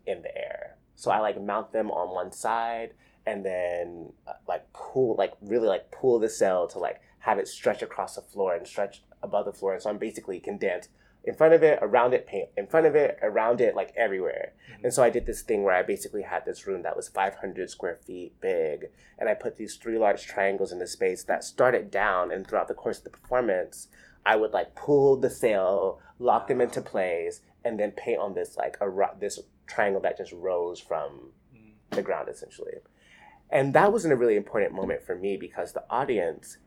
in the air. So I like mount them on one side and then uh, like pull, like really like pull the sail to like have it stretch across the floor and stretch above the floor. And so I'm basically can dance in front of it, around it, paint in front of it, around it, like everywhere. Mm-hmm. And so I did this thing where I basically had this room that was 500 square feet big, and I put these three large triangles in the space that started down, and throughout the course of the performance, I would like pull the sail, lock them into place, and then paint on this like a this triangle that just rose from mm. the ground essentially. And that was in a really important moment for me because the audience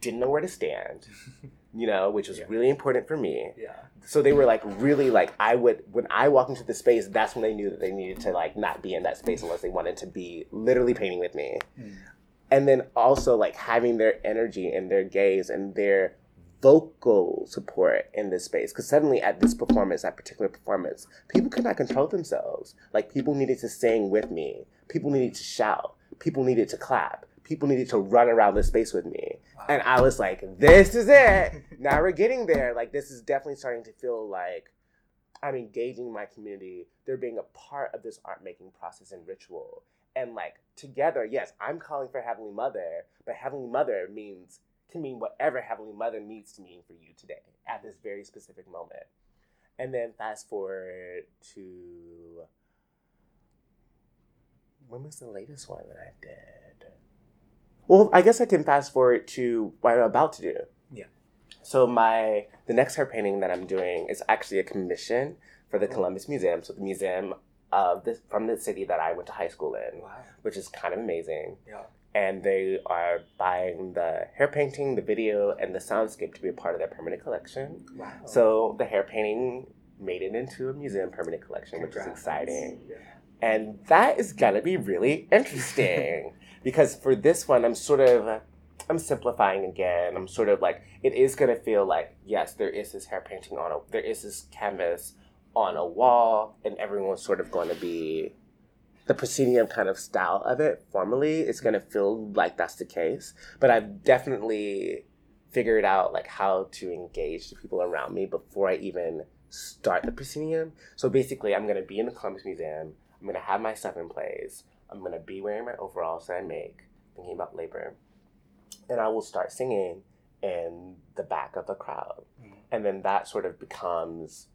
didn't know where to stand. you know, which was yeah. really important for me.
Yeah.
So they were like really like I would when I walked into the space, that's when they knew that they needed to like not be in that space unless they wanted to be literally painting with me. Mm. And then also like having their energy and their gaze and their vocal support in this space because suddenly at this performance that particular performance people could not control themselves like people needed to sing with me people needed to shout people needed to clap people needed to run around the space with me. And I was like, this is it. now we're getting there. Like, this is definitely starting to feel like I'm engaging my community. They're being a part of this art making process and ritual. And like together, yes, I'm calling for Heavenly Mother, but Heavenly Mother means can mean whatever Heavenly Mother needs to mean for you today at this very specific moment. And then fast forward to when was the latest one that I did? Well, I guess I can fast forward to what I'm about to do.
Yeah.
So my the next hair painting that I'm doing is actually a commission for the oh. Columbus Museum. So the museum of this from the city that I went to high school in, wow. which is kind of amazing.
Yeah.
And they are buying the hair painting, the video, and the soundscape to be a part of their permanent collection.
Wow.
So the hair painting made it into a museum permanent collection, Congrats. which is exciting. Yeah. And that is gonna be really interesting because for this one, I'm sort of I'm simplifying again. I'm sort of like it is gonna feel like yes, there is this hair painting on a there is this canvas on a wall, and everyone's sort of going to be the proscenium kind of style of it. Formally, it's gonna feel like that's the case, but I've definitely figured out like how to engage the people around me before I even start the proscenium. So basically, I'm gonna be in the Columbus Museum. I'm gonna have my stuff in place. I'm gonna be wearing my overalls that I make, thinking about labor, and I will start singing in the back of the crowd, mm-hmm. and then that sort of becomes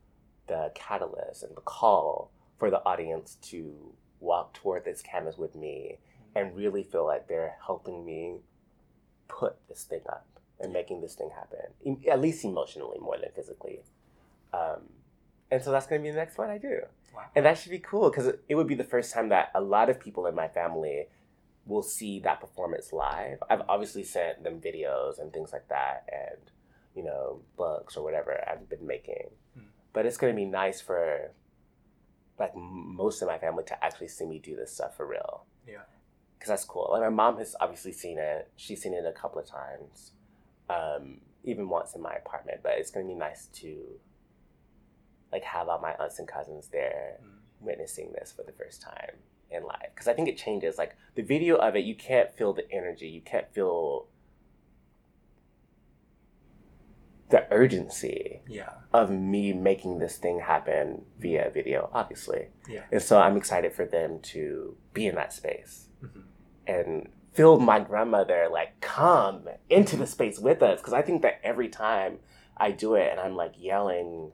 the catalyst and the call for the audience to walk toward this canvas with me mm-hmm. and really feel like they're helping me put this thing up and making this thing happen, at least emotionally more than physically. Um, and so that's going to be the next one I do. Wow. And that should be cool because it would be the first time that a lot of people in my family will see that performance live. I've obviously sent them videos and things like that, and you know, books or whatever I've been making.
Mm.
But it's gonna be nice for like most of my family to actually see me do this stuff for real.
Yeah.
Because that's cool. Like my mom has obviously seen it. She's seen it a couple of times, um, even once in my apartment. But it's gonna be nice to like have all my aunts and cousins there
Mm.
witnessing this for the first time in life because I think it changes. Like the video of it, you can't feel the energy. You can't feel the urgency
Yeah.
of me making this thing happen via video, obviously.
Yeah.
And so I'm excited for them to be in that space
Mhm.
and feel my grandmother like come into the space with us because I think that every time I do it and I'm like yelling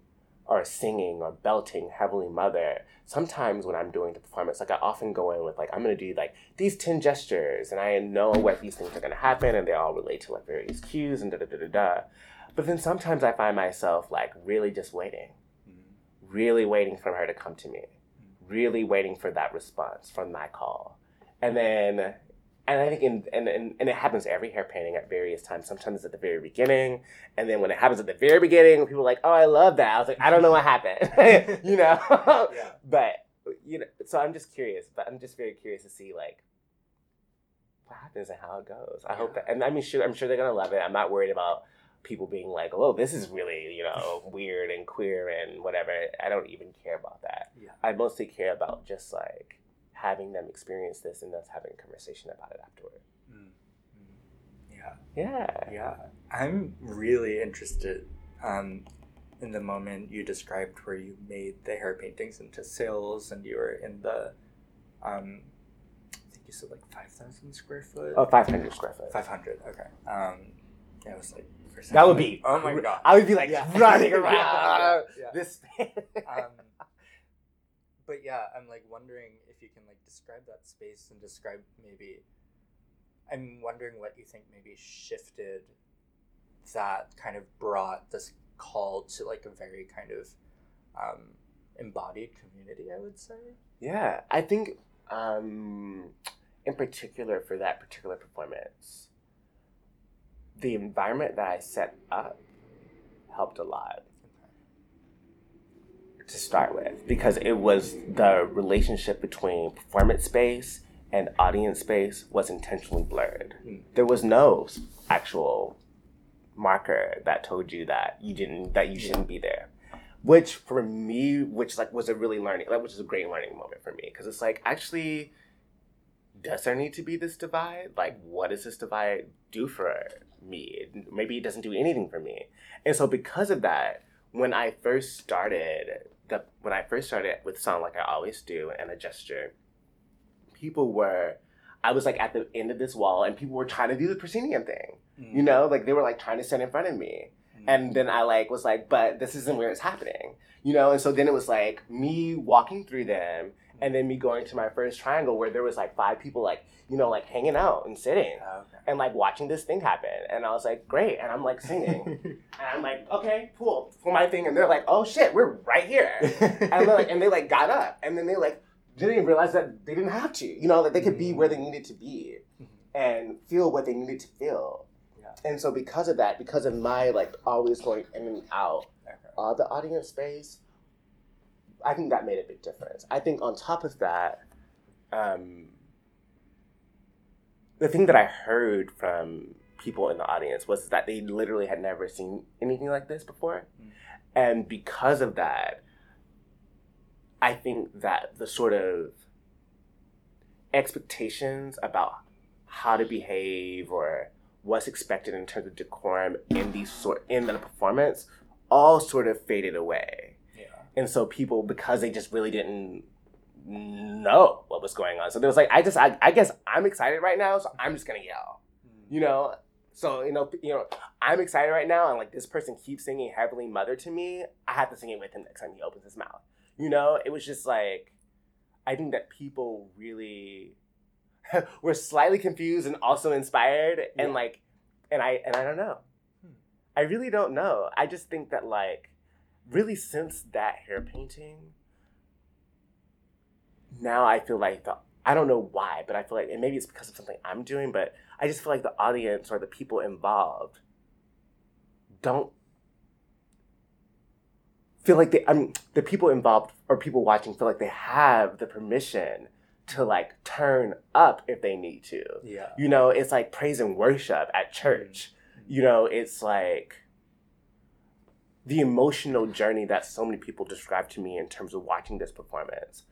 or singing or belting Heavenly Mother, sometimes when I'm doing the performance, like I often go in with like I'm gonna do like these ten gestures and I know what these things are gonna happen and they all relate to like various cues and da da da da da. But then sometimes I find myself like really just waiting,
Mm.
really waiting for her to come to me, really waiting for that response from my call. And then and I think in and, and, and it happens every hair painting at various times. Sometimes at the very beginning, and then when it happens at the very beginning, people are like, "Oh, I love that." I was like, "I don't know what happened," you know.
Yeah.
But you know, so I'm just curious. But I'm just very curious to see like what happens and how it goes. I hope that, and I mean, sure, I'm sure they're gonna love it. I'm not worried about people being like, "Oh, this is really you know weird and queer and whatever." I don't even care about that.
Yeah.
I mostly care about just like having them experience this and us having a conversation about it afterward.
Mm. Mm. Yeah.
Yeah.
Yeah, I'm really interested um, in the moment you described where you made the hair paintings into sales and you were in the, um, I think you said like 5,000 square foot?
Oh, 500 square foot.
500, okay. Um, yeah, it was like,
That would be.
oh my god.
I would be like
Yeah.
running around
yeah, yeah.
this.
um, but yeah, I'm like wondering if you can like describe that space and describe maybe. I'm wondering what you think maybe shifted that kind of brought this call to like a very kind of um, embodied community. I would say.
yeah, I think, um, in particular for that particular performance, the environment that I set up helped a lot to start with because it was the relationship between performance space and audience space was intentionally blurred.
Mm.
There was no actual marker that told you that you didn't that you shouldn't be there. Which for me, which like was a really learning, that was a great learning moment for me because it's like actually, does there need to be this divide? Like, what does this divide do for me? Maybe it doesn't do anything for me. And so because of that, when I first started the when I first started with Sound Like I Always Do and a gesture, people were I was like at the end of this wall and people were trying to do the proscenium thing. You know, like they were like trying to stand in front of me.
Mm.
And then I like was like, but this isn't where it's happening. You know, and so then it was like me walking through them and then me going to my first triangle where there was like five people like, you know, like hanging out and sitting
okay.
and like watching this thing happen. And I was like, great. And I'm like singing. and I'm like, okay, cool. For my thing. And they're like, oh shit, we're right here. and they're like, and they like got up, and then they like didn't even realize that they didn't have to. You know, that they could be where they needed to be
Mhm.
and feel what they needed to feel.
Yeah.
And so because of that, because of my like always going in and out of the audience space, I think that made a big difference. I think on top of that, um, the thing that I heard from people in the audience was that they literally had never seen anything like this before.
Mm.
And because of that, I think that the sort of expectations about how to behave or what's expected in terms of decorum in these sort in the performance all sort of faded away. And so people, because they just really didn't know what was going on, so there was like, I just, I, I guess I'm excited right now, so I'm just gonna yell,
Mm.
you know. So you know, you know, I'm excited right now, and like this person keeps singing "Heavenly Mother" to me. I have to sing it with him next time he opens his mouth. You know, it was just like, I think that people really were slightly confused and also inspired, and
Yeah.
like, and I and I don't know.
Hmm.
I really don't know. I just think that like, really since that hair painting, now I feel like the I don't know why, but I feel like, and maybe it's because of something I'm doing, but I just feel like the audience or the people involved don't feel like they, I mean, the people involved or people watching feel like they have the permission to like turn up if they need to.
Yeah.
You know, it's like praise and worship at church. Mm-hmm. You know, it's like the emotional journey that so many people describe to me in terms of watching this performance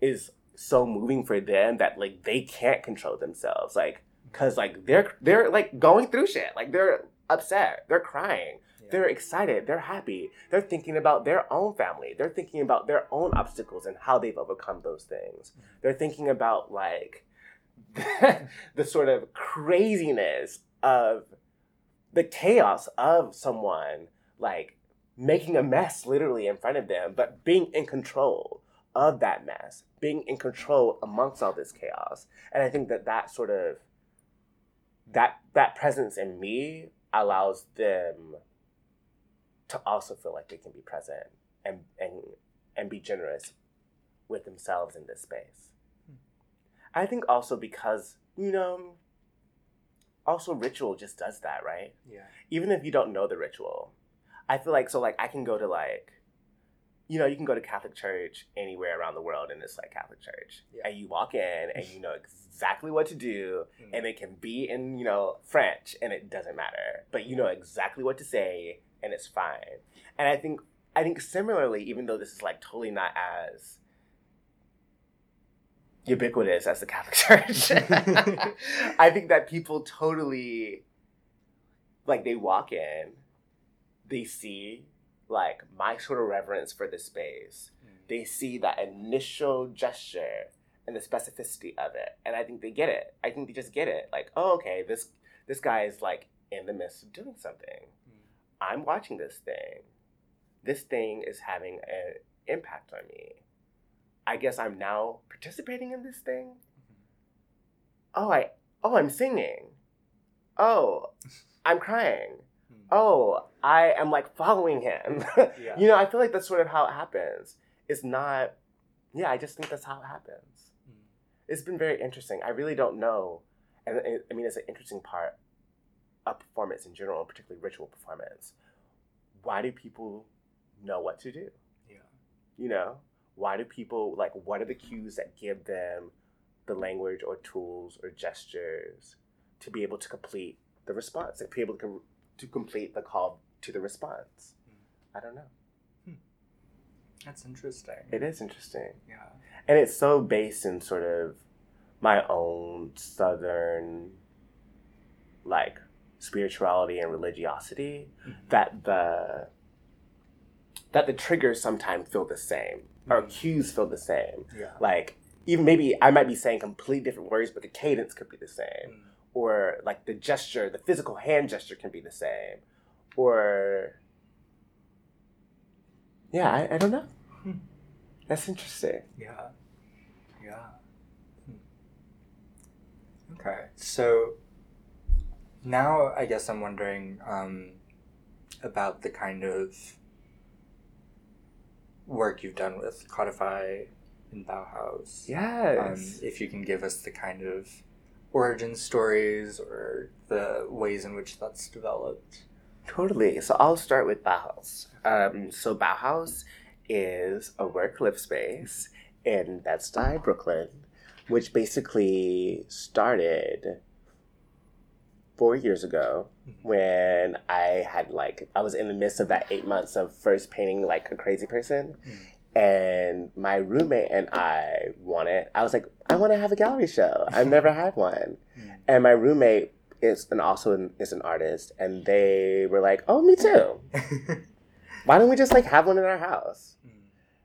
is so moving for them that like they can't control themselves. Like cuz like they're they're like going through shit. Like they're upset. They're crying.
Yeah.
they're excited. They're happy. They're thinking about their own family. They're thinking about their own obstacles and how they've overcome those things. Mm-hmm. They're thinking about like the sort of craziness of the chaos of someone like making a mess literally in front of them, but being in control of that mess, being in control amongst all this chaos. And I think that that sort of that that presence in me allows them to also feel like they can be present and and and be generous with themselves in this space. Hmm. I think also because, you know, also ritual just does that, right?
Yeah.
even if you don't know the ritual, I feel like so like I can go to like, you know, you can go to Catholic church anywhere around the world and it's like Catholic church,
Yeah.
and you walk in and you know exactly what to do,
Mm.
and it can be in you know French and it doesn't matter, but you know exactly what to say and it's fine. And I think I think similarly, even though this is like totally not as ubiquitous as the Catholic Church, I think that people totally like they walk in, they see like my sort of reverence for the space. Mm. They see that initial gesture and the specificity of it, and I think they get it. I think they just get it. Like, oh, okay, this this guy is like in the midst of doing something. Mm. I'm watching this thing. This thing is having an impact on me. I guess I'm now participating in this thing. Mm-hmm. Oh, I oh, I'm singing. Oh, I'm crying. Hmm. Oh, I am like following him.
Yeah.
you know, I feel like that's sort of how it happens. It's not yeah, I just think that's how it happens. Hmm. It's been very interesting. I really don't know. And it- I mean, it's an interesting part of performance in general, particularly ritual performance. Why do people know what to do?
Yeah.
You know, why do people like? What are the cues that give them the language or tools or gestures to be able to complete the response, to be able to, com- to complete the call to the response? I don't know.
That's interesting.
It is interesting.
Yeah.
and it's so based in sort of my own southern like spirituality and religiosity that the that the triggers sometimes feel the same or
Mhm.
cues feel the same
Yeah.
like even maybe i might be saying completely different words but the cadence could be the same
Mm.
Or like the gesture the physical hand gesture can be the same or yeah i, I don't know
Hmm.
that's interesting
Yeah. Yeah. Hmm. Okay. So now I guess I'm wondering um, about the kind of work you've done with Codify and Bauhaus.
yes
Um, if you can give us the kind of origin stories or the ways in which that's developed.
Totally. So I'll start with Bauhaus. Um, so Bauhaus is a work live space in Bed-Stuy, Brooklyn, which basically started four years ago
Mhm.
when I had like I was in the midst of that eight months of first painting like a crazy person.
Mm.
And my roommate and I wanted, I was like, I want to have a gallery show. I've never had one.
Mm.
And my roommate is and also an, is an artist, and they were like, "Oh, me too. Why don't we just like have one in our house,
Mm.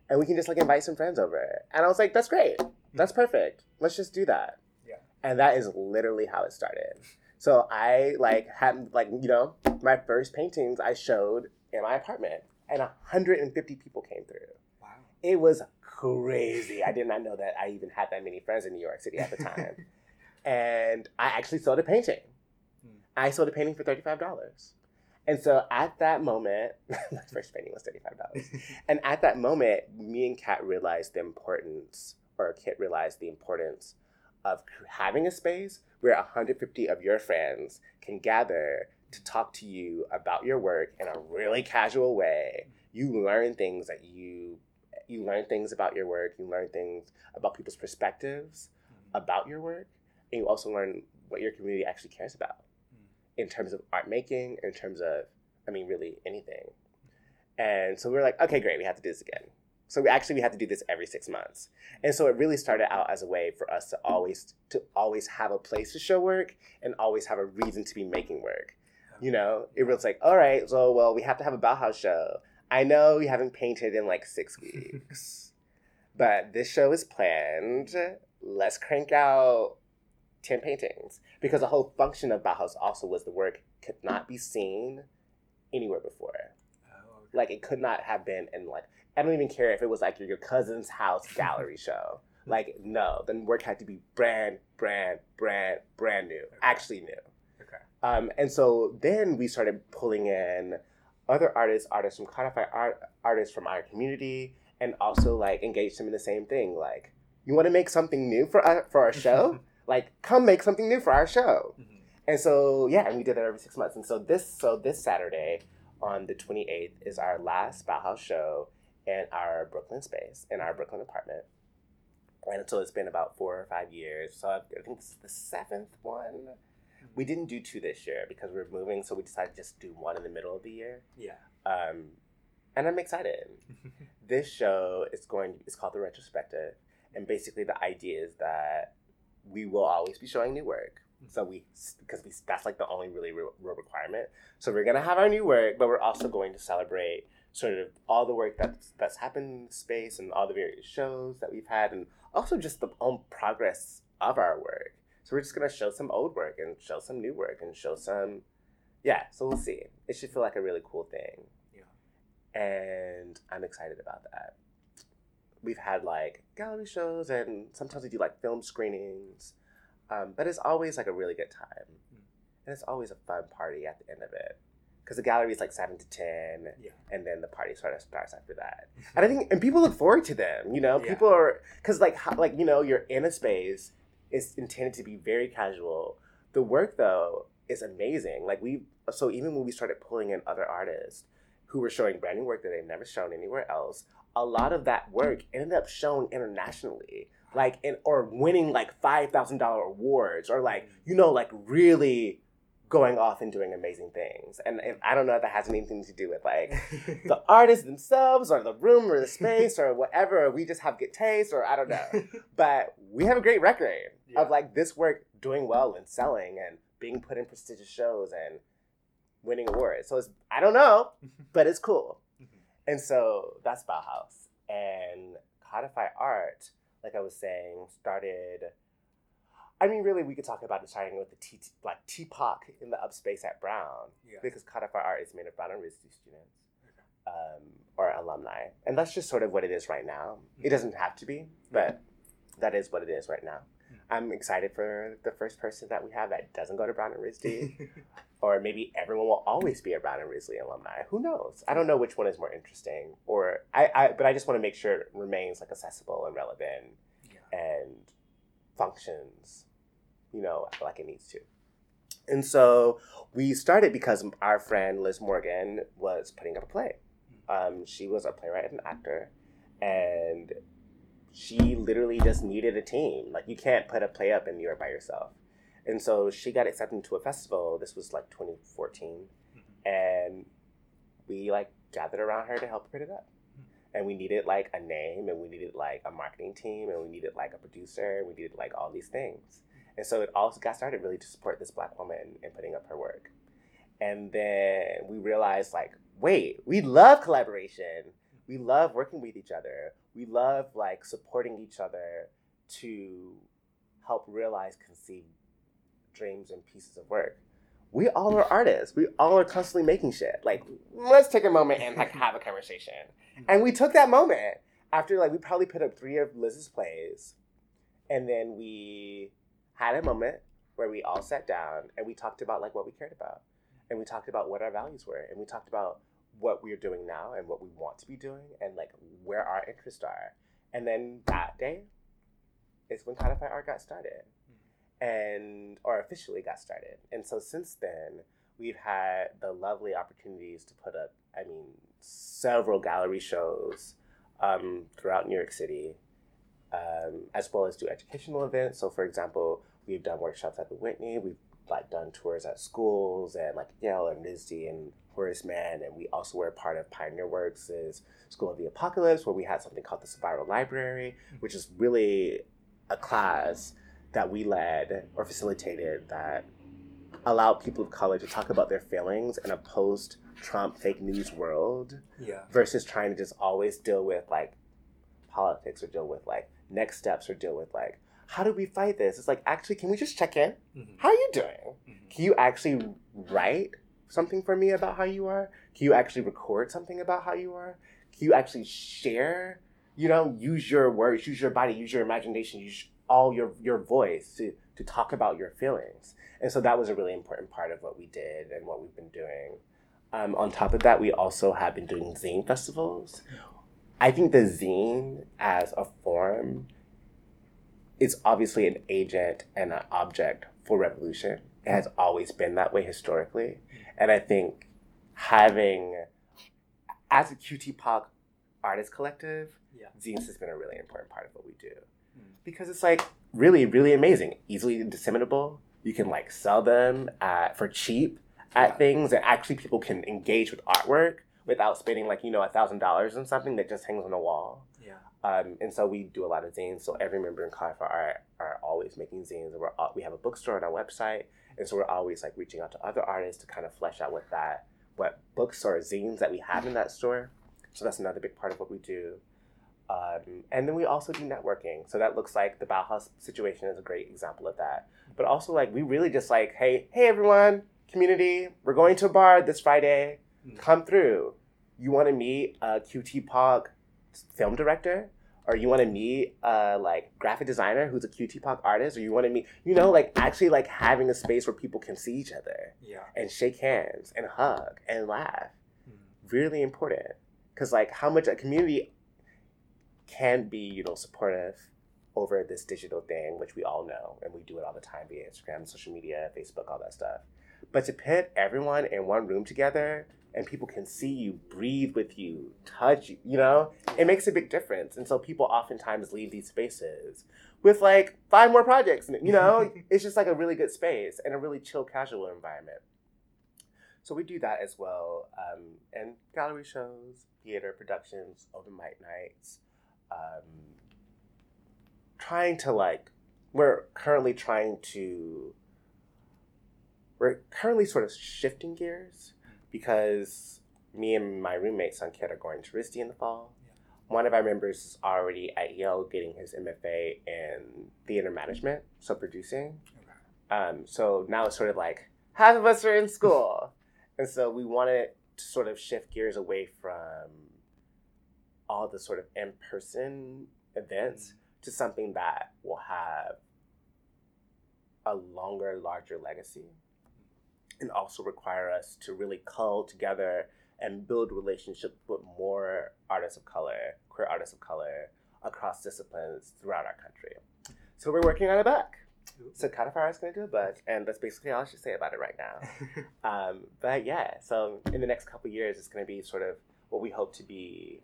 and we can just like invite some friends over?" And I was like, "That's great. That's perfect. Let's just do that."
Yeah.
And that is literally how it started. So I like had like you know my first paintings I showed in my apartment, and 150 people came through. It was crazy. I did not know that I even had that many friends in New York City at the time. and I actually sold a painting.
Hmm.
I sold a painting for $35. And so at that moment, my first painting was $35. And at that moment, me and Kat realized the importance, or Kit realized the importance of having a space where 150 of your friends can gather to talk to you about your work in a really casual way. You learn things that you you learn things about your work, you learn things about people's perspectives mm-hmm. about your work, and you also learn what your community actually cares about mm. in terms of art making, in terms of I mean really anything. And so we were like, okay, great, we have to do this again. So we actually we have to do this every six months. And so it really started out as a way for us to always to always have a place to show work and always have a reason to be making work. You know, it was like, all right, so well, we have to have a Bauhaus show. I know we haven't painted in like six weeks, but this show is planned. Let's crank out 10 paintings. Because the whole function of Bauhaus also was the work could not be seen anywhere before.
Oh, okay.
Like it could not have been in like I don't even care if it was like your, your cousin's house gallery show. Like no, the work had to be brand, brand, brand, brand new, actually new.
Okay.
Um, and so then we started pulling in other artists, artists from Codify Art, artists from our community, and also like engage them in the same thing. Like, you want to make something new for our, for our show? like, come make something new for our show.
Mhm.
And so yeah, and we did that every six months. And so this so this Saturday on the twenty eighth is our last Bauhaus show in our Brooklyn space, in our Brooklyn apartment. And so it's been about four or five years. So I think it's the seventh one. We didn't do two this year because we are moving, so we decided to just do one in the middle of the year.
Yeah.
Um, and I'm excited. This show is going. It's called the Retrospective, and basically the idea is that we will always be showing new work. So we, because we, that's like the only really real, real requirement. So we're gonna have our new work, but we're also going to celebrate sort of all the work that's that's happened in the space and all the various shows that we've had, and also just the own progress of our work. So we're just gonna show some old work and show some new work and show some, yeah. So we'll see. It should feel like a really cool thing.
Yeah.
And I'm excited about that. We've had like gallery shows and sometimes we do like film screenings, um, but it's always like a really good time, and it's always a fun party at the end of it. Because the gallery is like seven to ten,
Yeah.
and then the party sort of starts after that. And I think, and people look forward to them. You know,
Yeah.
people are because like how, like you know, you're in a space. It's intended to be very casual. The work though is amazing. Like we, so even when we started pulling in other artists who were showing brand new work that they've never shown anywhere else, a lot of that work ended up shown internationally. Like in or winning like five thousand dollar awards or like you know like really going off and doing amazing things. And if, I don't know if that has anything to do with like the artists themselves or the room or the space or whatever. or We just have good taste or I don't know. But we have a great record
Yeah.
of like this work doing well and selling and being put in prestigious shows and winning awards. So it's I don't know, but it's cool. Mm-hmm. And so that's Bauhaus. And Codify Art, like I was saying, started. I mean, really, we could talk about it starting with the T, like TPOC in the upspace at Brown
yeah.
because Codify Art is made of Brown and RISD students um, or alumni, and that's just sort of what it is right now. It doesn't have to be, but that is what it is right now. I'm excited for the first person that we have that doesn't go to Brown and RISD, or maybe everyone will always be a Brown and RISD alumni. Who knows? I don't know which one is more interesting, or I, I but I just want to make sure it remains like accessible and relevant
yeah.
and functions, you know, like it needs to. And so we started because our friend Liz Morgan was putting up a play. Um, she was a playwright and actor, and she literally just needed a team. Like you can't put a play up in New York by yourself. And so she got accepted into a festival. This was like 2014, and we like gathered around her to help her put it up. And we needed like a name, and we needed like a marketing team, and we needed like a producer, and we needed like all these things. And so it all got started really to support this black woman in putting up her work. And then we realized like, wait, we love collaboration. We love working with each other. We love like supporting each other to help realize, conceive dreams and pieces of work. We all are artists. We all are constantly making shit. Like, let's take a moment and like have a conversation. And we took that moment after like we probably put up three of Liz's plays, and then we had a moment where we all sat down and we talked about like what we cared about, and we talked about what our values were, and we talked about what we are doing now and what we want to be doing, and like where our interests are. And then that day, is when Codify Art got started, and or officially got started. And so since then, we've had the lovely opportunities to put up, I mean, several gallery shows um, throughout New York City, um, as well as do educational events. So, for example, we've done workshops at the Whitney. We've like done tours at schools and like Yale and NYSSDE and Horace Mann, and we also were part of Pioneer Works' School of the Apocalypse, where we had something called the Spiral Library, mm-hmm. which is really a class that we led or facilitated that allowed people of color to talk about their feelings in a post Trump fake news world
Yeah.
versus trying to just always deal with like politics or deal with like next steps or deal with like how do we fight this? It's like actually can we just check in?
Mhm.
How are you doing?
Mhm.
Can you actually write something for me about how you are? Can you actually record something about how you are? Can you actually share? You know, use your words, use your body, use your imagination, use all your your voice to to talk about your feelings. And so that was a really important part of what we did and what we've been doing. Um, on top of that, we also have been doing zine festivals. I think the zine as a form is obviously an agent and an object for revolution. It has always been that way historically. And I think having, as a QTPOC artist collective,
Yeah.
zines has been a really important part of what we do.
Mm.
Because it's like really, really amazing, easily disseminable. You can like sell them at, for cheap at
Yeah.
things, and actually people can engage with artwork without spending like, you know, a thousand dollars on something that just hangs on a wall. Um, and so we do a lot of zines. So every member in Codify Art are always making zines. We're all, we have a bookstore on our website, and so we're always like reaching out to other artists to kind of flesh out what that what books or zines that we have in that store. So that's another big part of what we do. Um, and then we also do networking. So that looks like the Bauhaus situation is a great example of that. But also like we really just like, hey, hey everyone, community, we're going to a bar this Friday.
Mm.
Come through. You want to meet a QTPOC film director? Or you want to meet a like graphic designer who's a QTPOC artist? Or you want to meet, you know, like actually like having a space where people can see each other
Yeah.
and shake hands and hug and laugh.
Mm.
Really important. Because like how much a community can be, you know, supportive over this digital thing, which we all know, and we do it all the time via Instagram, social media, Facebook, all that stuff. But to put everyone in one room together and people can see you, breathe with you, touch you, you know, it makes a big difference. And so people oftentimes leave these spaces with like five more projects, you know, it's just like a really good space and a really chill, casual environment. So we do that as well, um, and gallery shows, theater productions, open mic nights. Um, trying to like, we're currently trying to. We're currently sort of shifting gears because me and my roommate Sankit are going to RISD in the fall. One of our members is already at Yale getting his MFA in theater management, so producing.
Okay.
Um, so now it's sort of like half of us are in school, and so we wanted to sort of shift gears away from all the sort of in-person events to something that will have a longer, larger legacy, and also require us to really cull together and build relationships with more artists of color, queer artists of color across disciplines throughout our country. So we're working on a book. So Codify is going to do a book, and that's basically all I should say about it right now. Um, but yeah, so in the next couple years, it's going to be sort of what we hope to be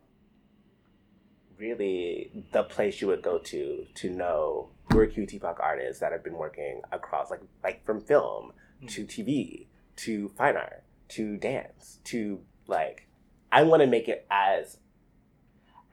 really the place you would go to to know who are QTPOC artists that have been working across, like like from film to TV to fine art to dance to like. I want to make it as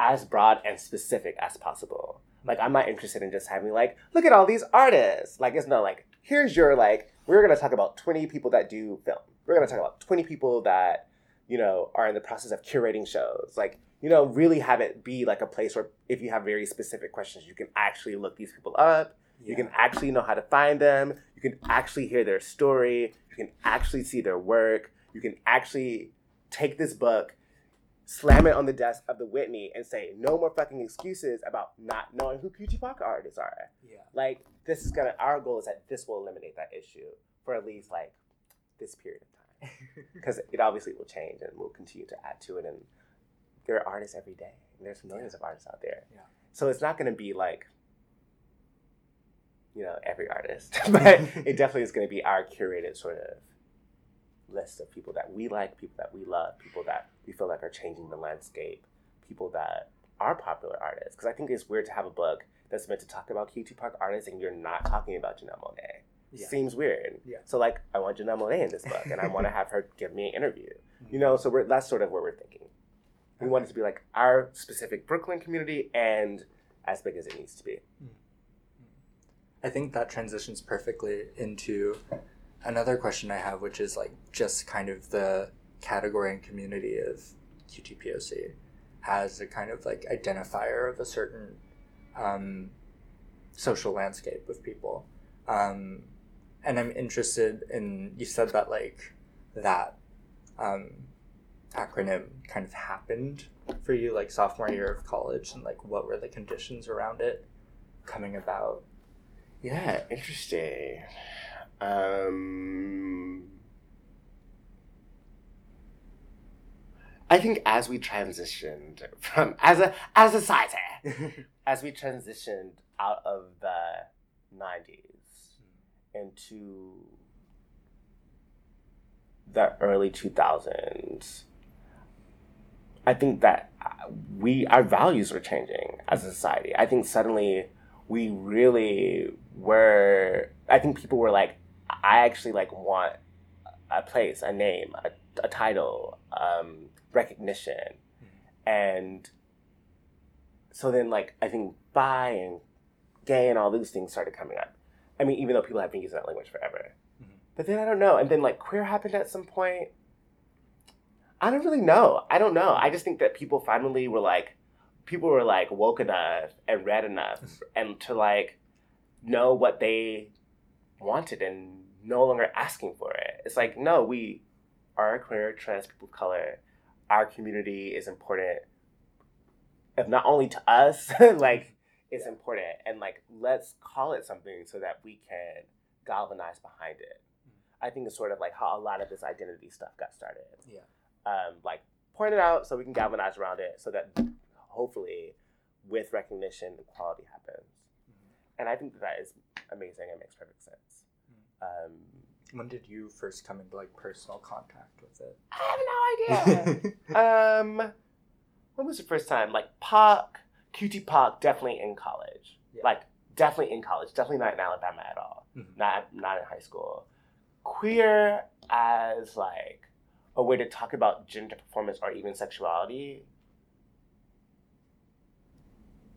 as broad and specific as possible. Like I'm not interested in just having like, look at all these artists. Like it's not like here's your like we're gonna talk about 20 people that do film. We're gonna talk about 20 people that, you know, are in the process of curating shows. Like, you know, really have it be like a place where if you have very specific questions, you can actually look these people up. You can actually know how to find them. You can actually hear their story. You can actually see their work. You can actually take this book, slam it on the desk of the Whitney, and say, no more fucking excuses about not knowing who QTPOC artists are.
Yeah.
Like, this is gonna, our goal is that this will eliminate that issue for at least like this period of time. Because it obviously will change and we'll continue to add to it. And there are artists every day. And there's millions of artists out there.
Yeah.
So it's not gonna be like, you know, every artist, but it definitely is going to be our curated sort of list of people that we like, people that we love, people that we feel like are changing the landscape, people that are popular artists. Because I think it's weird to have a book that's meant to talk about QTPOC artists and you're not talking about Janelle Monáe.
Yeah.
Seems weird.
Yeah.
So like, I want Janelle Monáe in this book, and I want to have her give me an interview. Mm-hmm. You know, so we're that's sort of what we're thinking. We want it to be like our specific Brooklyn community and as big as it needs to be. Mm.
I think that transitions perfectly into another question I have, which is like just kind of the category and community of QTPOC as a kind of like identifier of a certain um, social landscape of people. Um, and I'm interested in, you said that like that um, acronym kind of happened for you like sophomore year of college and like what were the conditions around it coming about?
Yeah, interesting. Um, I think as we transitioned from as a as a society, as we transitioned out of the '90s into the early 2000s, I think that uh, we our values were changing as a society. I think suddenly we really were. I think people were like, I actually like want a place, a name, a, a title, um, recognition, and so then like I think bi and gay and all these things started coming up. I mean, even though people have been using that language forever,
Mhm.
but then I don't know. And then like queer happened at some point. I don't really know. I don't know. I just think that people finally were like, people were like woke enough and read enough and to like know what they wanted and no longer asking for it. It's like, no, we are queer, trans people of color. Our community is important, if not only to us, like it's important. And like, let's call it something so that we can galvanize behind it. I think it's sort of like how a lot of this identity stuff got started.
Yeah.
Um, like point it out so we can galvanize around it so that hopefully with recognition equality happens. And I think that, that is amazing and makes perfect sense. Um,
When did you first come into like personal contact with it?
I have no idea. um, when was the first time? Like POC, QT Pac, definitely in college.
Yeah.
Like definitely in college. Definitely not in Alabama at all.
Mhm.
Not not in high school. Queer as like a way to talk about gender performance or even sexuality.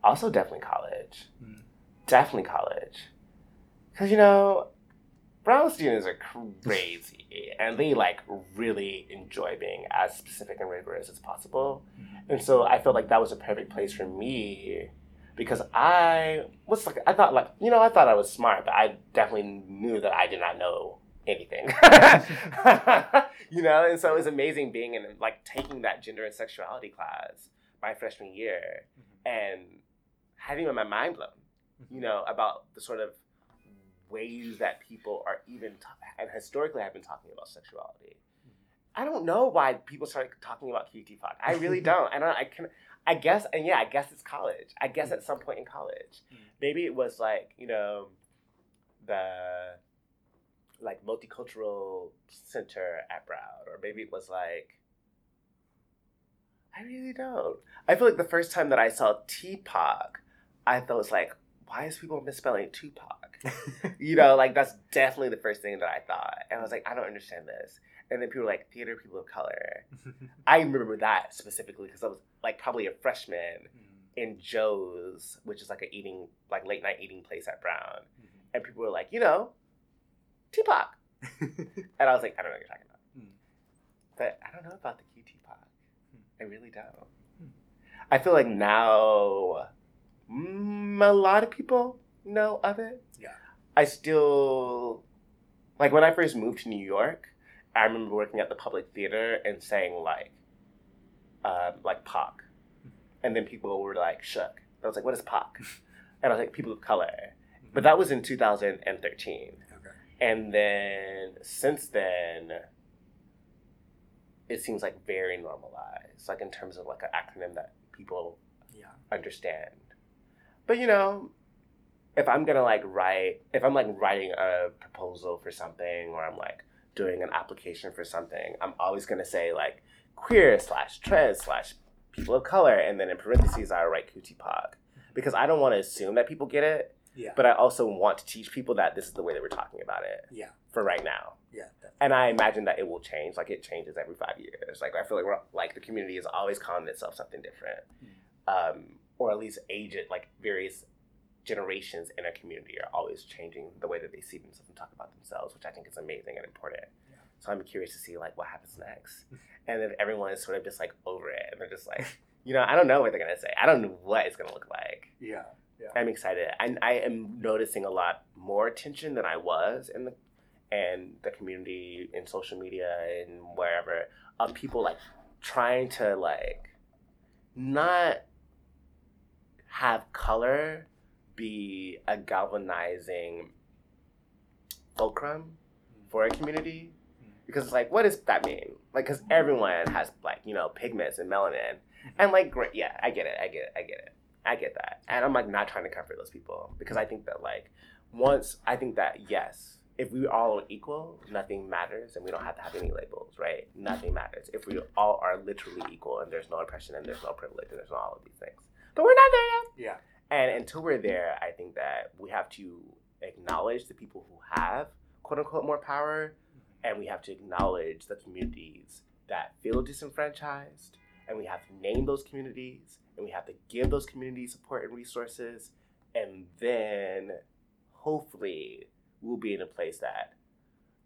Also, definitely college.
Mm.
Definitely college. Because, you know, Brown students are crazy and they like really enjoy being as specific and rigorous as possible. And so I felt like that was a perfect place for me because I was like, I thought like, you know, I thought I was smart, but I definitely knew that I did not know anything. you know, and so it was amazing being in like taking that gender and sexuality class my freshman year and having my mind blown, you mm-hmm. know, about the sort of ways that people are even t- and historically have been talking about sexuality. Mm-hmm. I don't know why people started talking about QTPOC. I really don't. I don't. I can. I guess, and yeah, I guess it's college. I guess at mm. some point in college,
Mm.
maybe it was like you know, the like multicultural center at Brown, or maybe it was like. I really don't. I feel like the first time that I saw Tupac, I thought it was like, why is people misspelling Tupac? you know, like that's definitely the first thing that I thought. And I was like, I don't understand this. And then people were like, theater people of color. I remember that specifically because I was like probably a freshman in Joe's, which is like a eating, like late night eating place at Brown. And people were like, you know, Tupac. And I was like, I don't know what you're talking about.
Mm.
But I don't know about the QTPOC. I really don't.
Hmm.
I feel like now mm, a lot of people know of it.
Yeah.
I still, like when I first moved to New York, I remember working at the public theater and saying like, um, like POC. And then people were like shook. I was like, what is POC? And I was like, people of color. But that was in 2013.
okay.
And then since then, it seems like very normalized, like in terms of like an acronym that people
Yeah.
understand. But you know, if I'm gonna like write, if I'm like writing a proposal for something, or I'm like doing an application for something, I'm always gonna say like queer slash trans slash people of color, and then in parentheses I write QTPOC because I don't want to assume that people get it,
Yeah.
but I also want to teach people that this is the way that we're talking about it
yeah.
for right now.
Yeah. definitely.
And I imagine that it will change. Like it changes every five years. Like I feel like we're like the community is always calling itself something different, um, or at least age it. Like various generations in a community are always changing the way that they see themselves and talk about themselves, which I think is amazing and important.
Yeah.
So I'm curious to see like what happens next, and then everyone is sort of just like over it, and they're just like, you know, I don't know what they're gonna say. I don't know what it's gonna look like.
Yeah.
I'm excited. And I am noticing a lot more attention than I was in the and the community in social media and wherever of people like trying to like not have color be a galvanizing fulcrum for a community? Because it's like what does that mean? Like because everyone has like you know pigments and melanin. And like great yeah i get it i get it i get it. I get that. And i'm like not trying to comfort those people because i think that like once i think that yes if we all are equal nothing matters and we don't have to have any labels right? Nothing matters. If we all are literally equal and there's no oppression and there's no privilege and there's no all of these things but we're not there yet
Yeah.
and until we're there, I think that we have to acknowledge the people who have quote unquote more power, mm-hmm. and we have to acknowledge the communities that feel disenfranchised, and we have to name those communities, and we have to give those communities support and resources, and then hopefully we'll be in a place that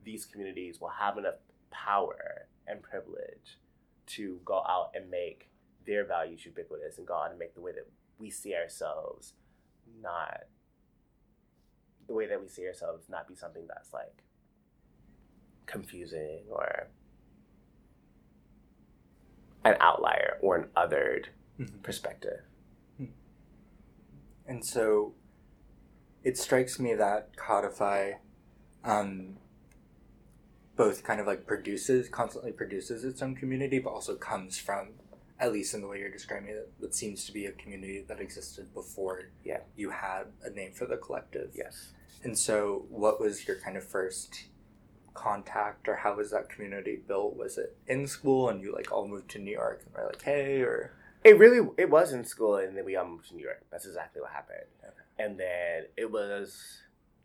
these communities will have enough power and privilege to go out and make their values ubiquitous and go out and make the way that we see ourselves not the way that we see ourselves not be something that's like confusing or an outlier or an othered
Mhm.
perspective.
And so it strikes me that Codify um, both kind of like produces, constantly produces its own community, but also comes from, at least in the way you're describing it, it seems to be a community that existed before
Yeah.
you had a name for the collective.
Yes.
And so, what was your kind of first contact, or how was that community built? Was it in school and you like all moved to New York and were like, hey, or
It really it was in school and then we all moved to New York. That's exactly what happened.
Okay.
And then it was,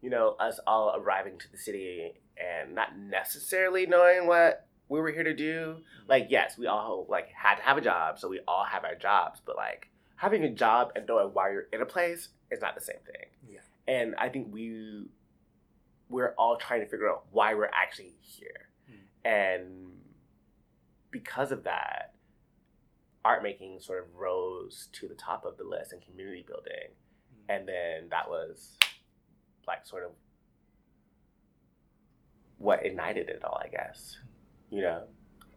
you know, us all arriving to the city and not necessarily knowing what we were here to do. Mm-hmm. Like, yes, we all like had to have a job, so we all have our jobs, but like having a job and knowing why you're in a place is not the same thing.
Yeah.
And I think we we're all trying to figure out why we're actually here.
Mm.
And because of that, art making sort of rose to the top of the list and community building. Hmm. And then that was like sort of what ignited it all, I guess. Hmm. You know?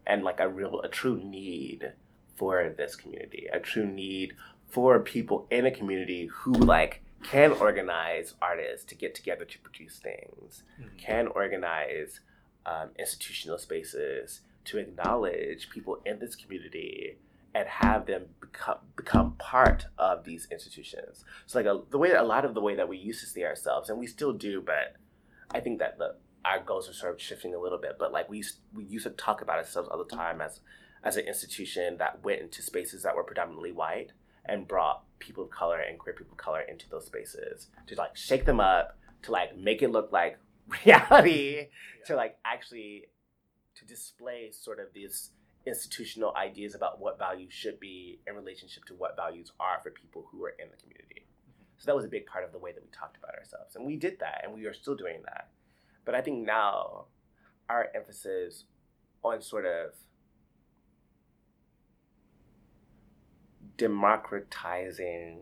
And like a real, a true need for this community, a true need for people in a community who like can organize artists to get together to produce things,
Mhm.
can organize um, institutional spaces to acknowledge people in this community and have them become become part of these institutions. So like a, the way a lot of the way that we used to see ourselves, and we still do, but I think that the our goals are sort of shifting a little bit. But like we used- we used to talk about ourselves all the time as as an institution that went into spaces that were predominantly white and brought people of color and queer people of color into those spaces to like shake them up, to like make it look like reality, to like actually to display sort of these institutional ideas about what values should be in relationship to what values are for people who are in the community. Mm-hmm. So that was a big part of the way that we talked about ourselves. And we did that and we are still doing that. But I think now our emphasis on sort of democratizing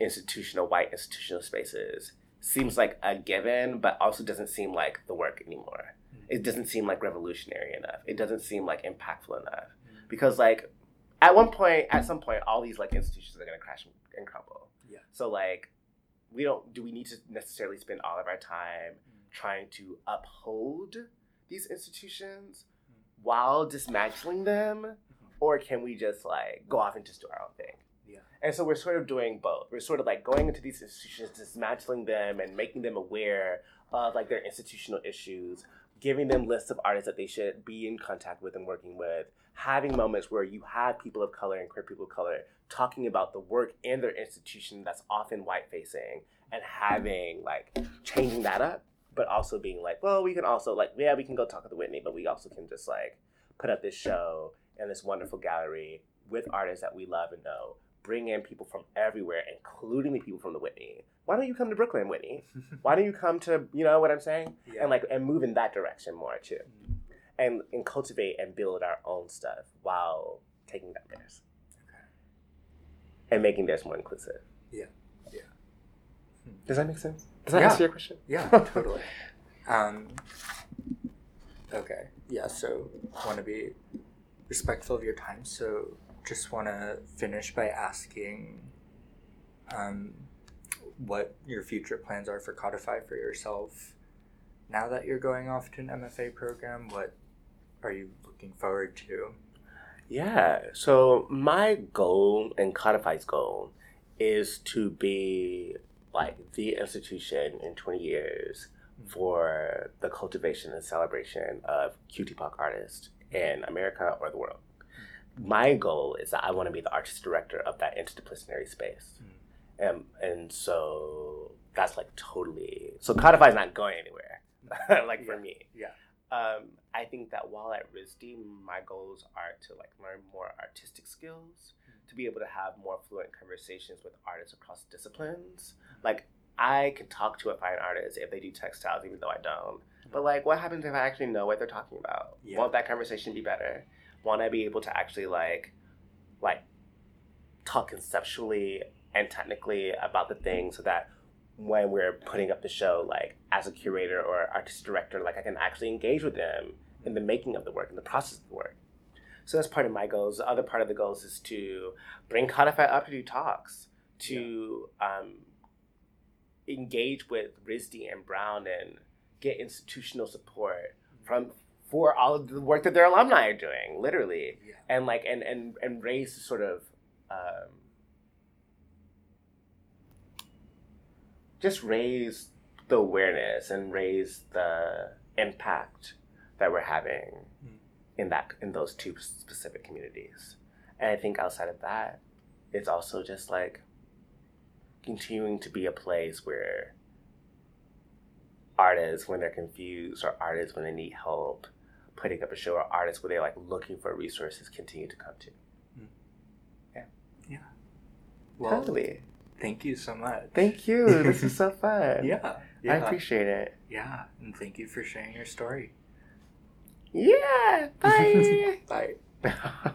institutional white institutional spaces seems like a given, but also doesn't seem like the work anymore. Hmm. It doesn't seem like revolutionary enough. It doesn't seem like impactful enough. Hmm. Because like at one point, at some point, all these like institutions are gonna crash and crumble.
Yeah.
So like we don't do we need to necessarily spend all of our time hmm. Trying to uphold these institutions while dismantling them? Mm-hmm. Or can we just like go off and just do our own thing?
Yeah.
And so we're sort of doing both. We're sort of like going into these institutions, dismantling them and making them aware of like their institutional issues, giving them lists of artists that they should be in contact with and working with, having moments where you have people of color and queer people of color talking about the work in their institution that's often white facing and having like changing that up, but also being like, well, we can also like, yeah, we can go talk at the Whitney, but we also can just like put up this show and this wonderful gallery with artists that we love and know bring in people from everywhere, including the people from the Whitney. Why don't you come to Brooklyn, Whitney? Why don't you come to, you know what I'm saying?
Yeah.
And like, and move in that direction more too. Mm-hmm. And, and cultivate and build our own stuff while taking down theirs. And making theirs more inclusive.
Yeah. Yeah. Hmm.
Does that make sense? Does that
Yeah.
answer your question?
Yeah, totally. Um, okay. Yeah, so want to be respectful of your time. So just want to finish by asking um, what your future plans are for Codify for yourself. Now that you're going off to an MFA program, what are you looking forward to?
Yeah. So my goal and Codify's goal is to be like the institution in 20 years for the cultivation and celebration of QT artists in America or the world. My goal is that I want to be the artist director of that interdisciplinary space. Um, and so that's like totally so Codify's not going anywhere. like for me
Yeah.
um, I think that while at RISD, my goals are to like learn more artistic skills, to be able to have more fluent conversations with artists across disciplines. Like I can talk to a fine artist if they do textiles, even though I don't. But like, what happens if I actually know what they're talking about?
Yeah.
Won't that conversation be better? Won't I be able to actually like, like, talk conceptually and technically about the thing so that when we're putting up the show, like as a curator or artist director, like I can actually engage with them in the making of the work, in the process of the work. So that's part of my goals. The other part of the goals is to bring Codify up to do talks, to um, engage with RISD and Brown and get institutional support from for all of the work that their alumni are doing, literally
Yeah.
and like and and and raise sort of um, just raise the awareness and raise the impact that we're having
Mm.
In that in those two specific communities and i think outside of that it's also just like continuing to be a place where artists when they're confused or artists when they need help putting up a show or artists where they're like looking for resources continue to come to hmm. Yeah. Yeah.
Well,
totally
thank you so much.
thank you this is so fun
Yeah.
i appreciate it
yeah. And thank you for sharing your story.
Yeah bye
Bye.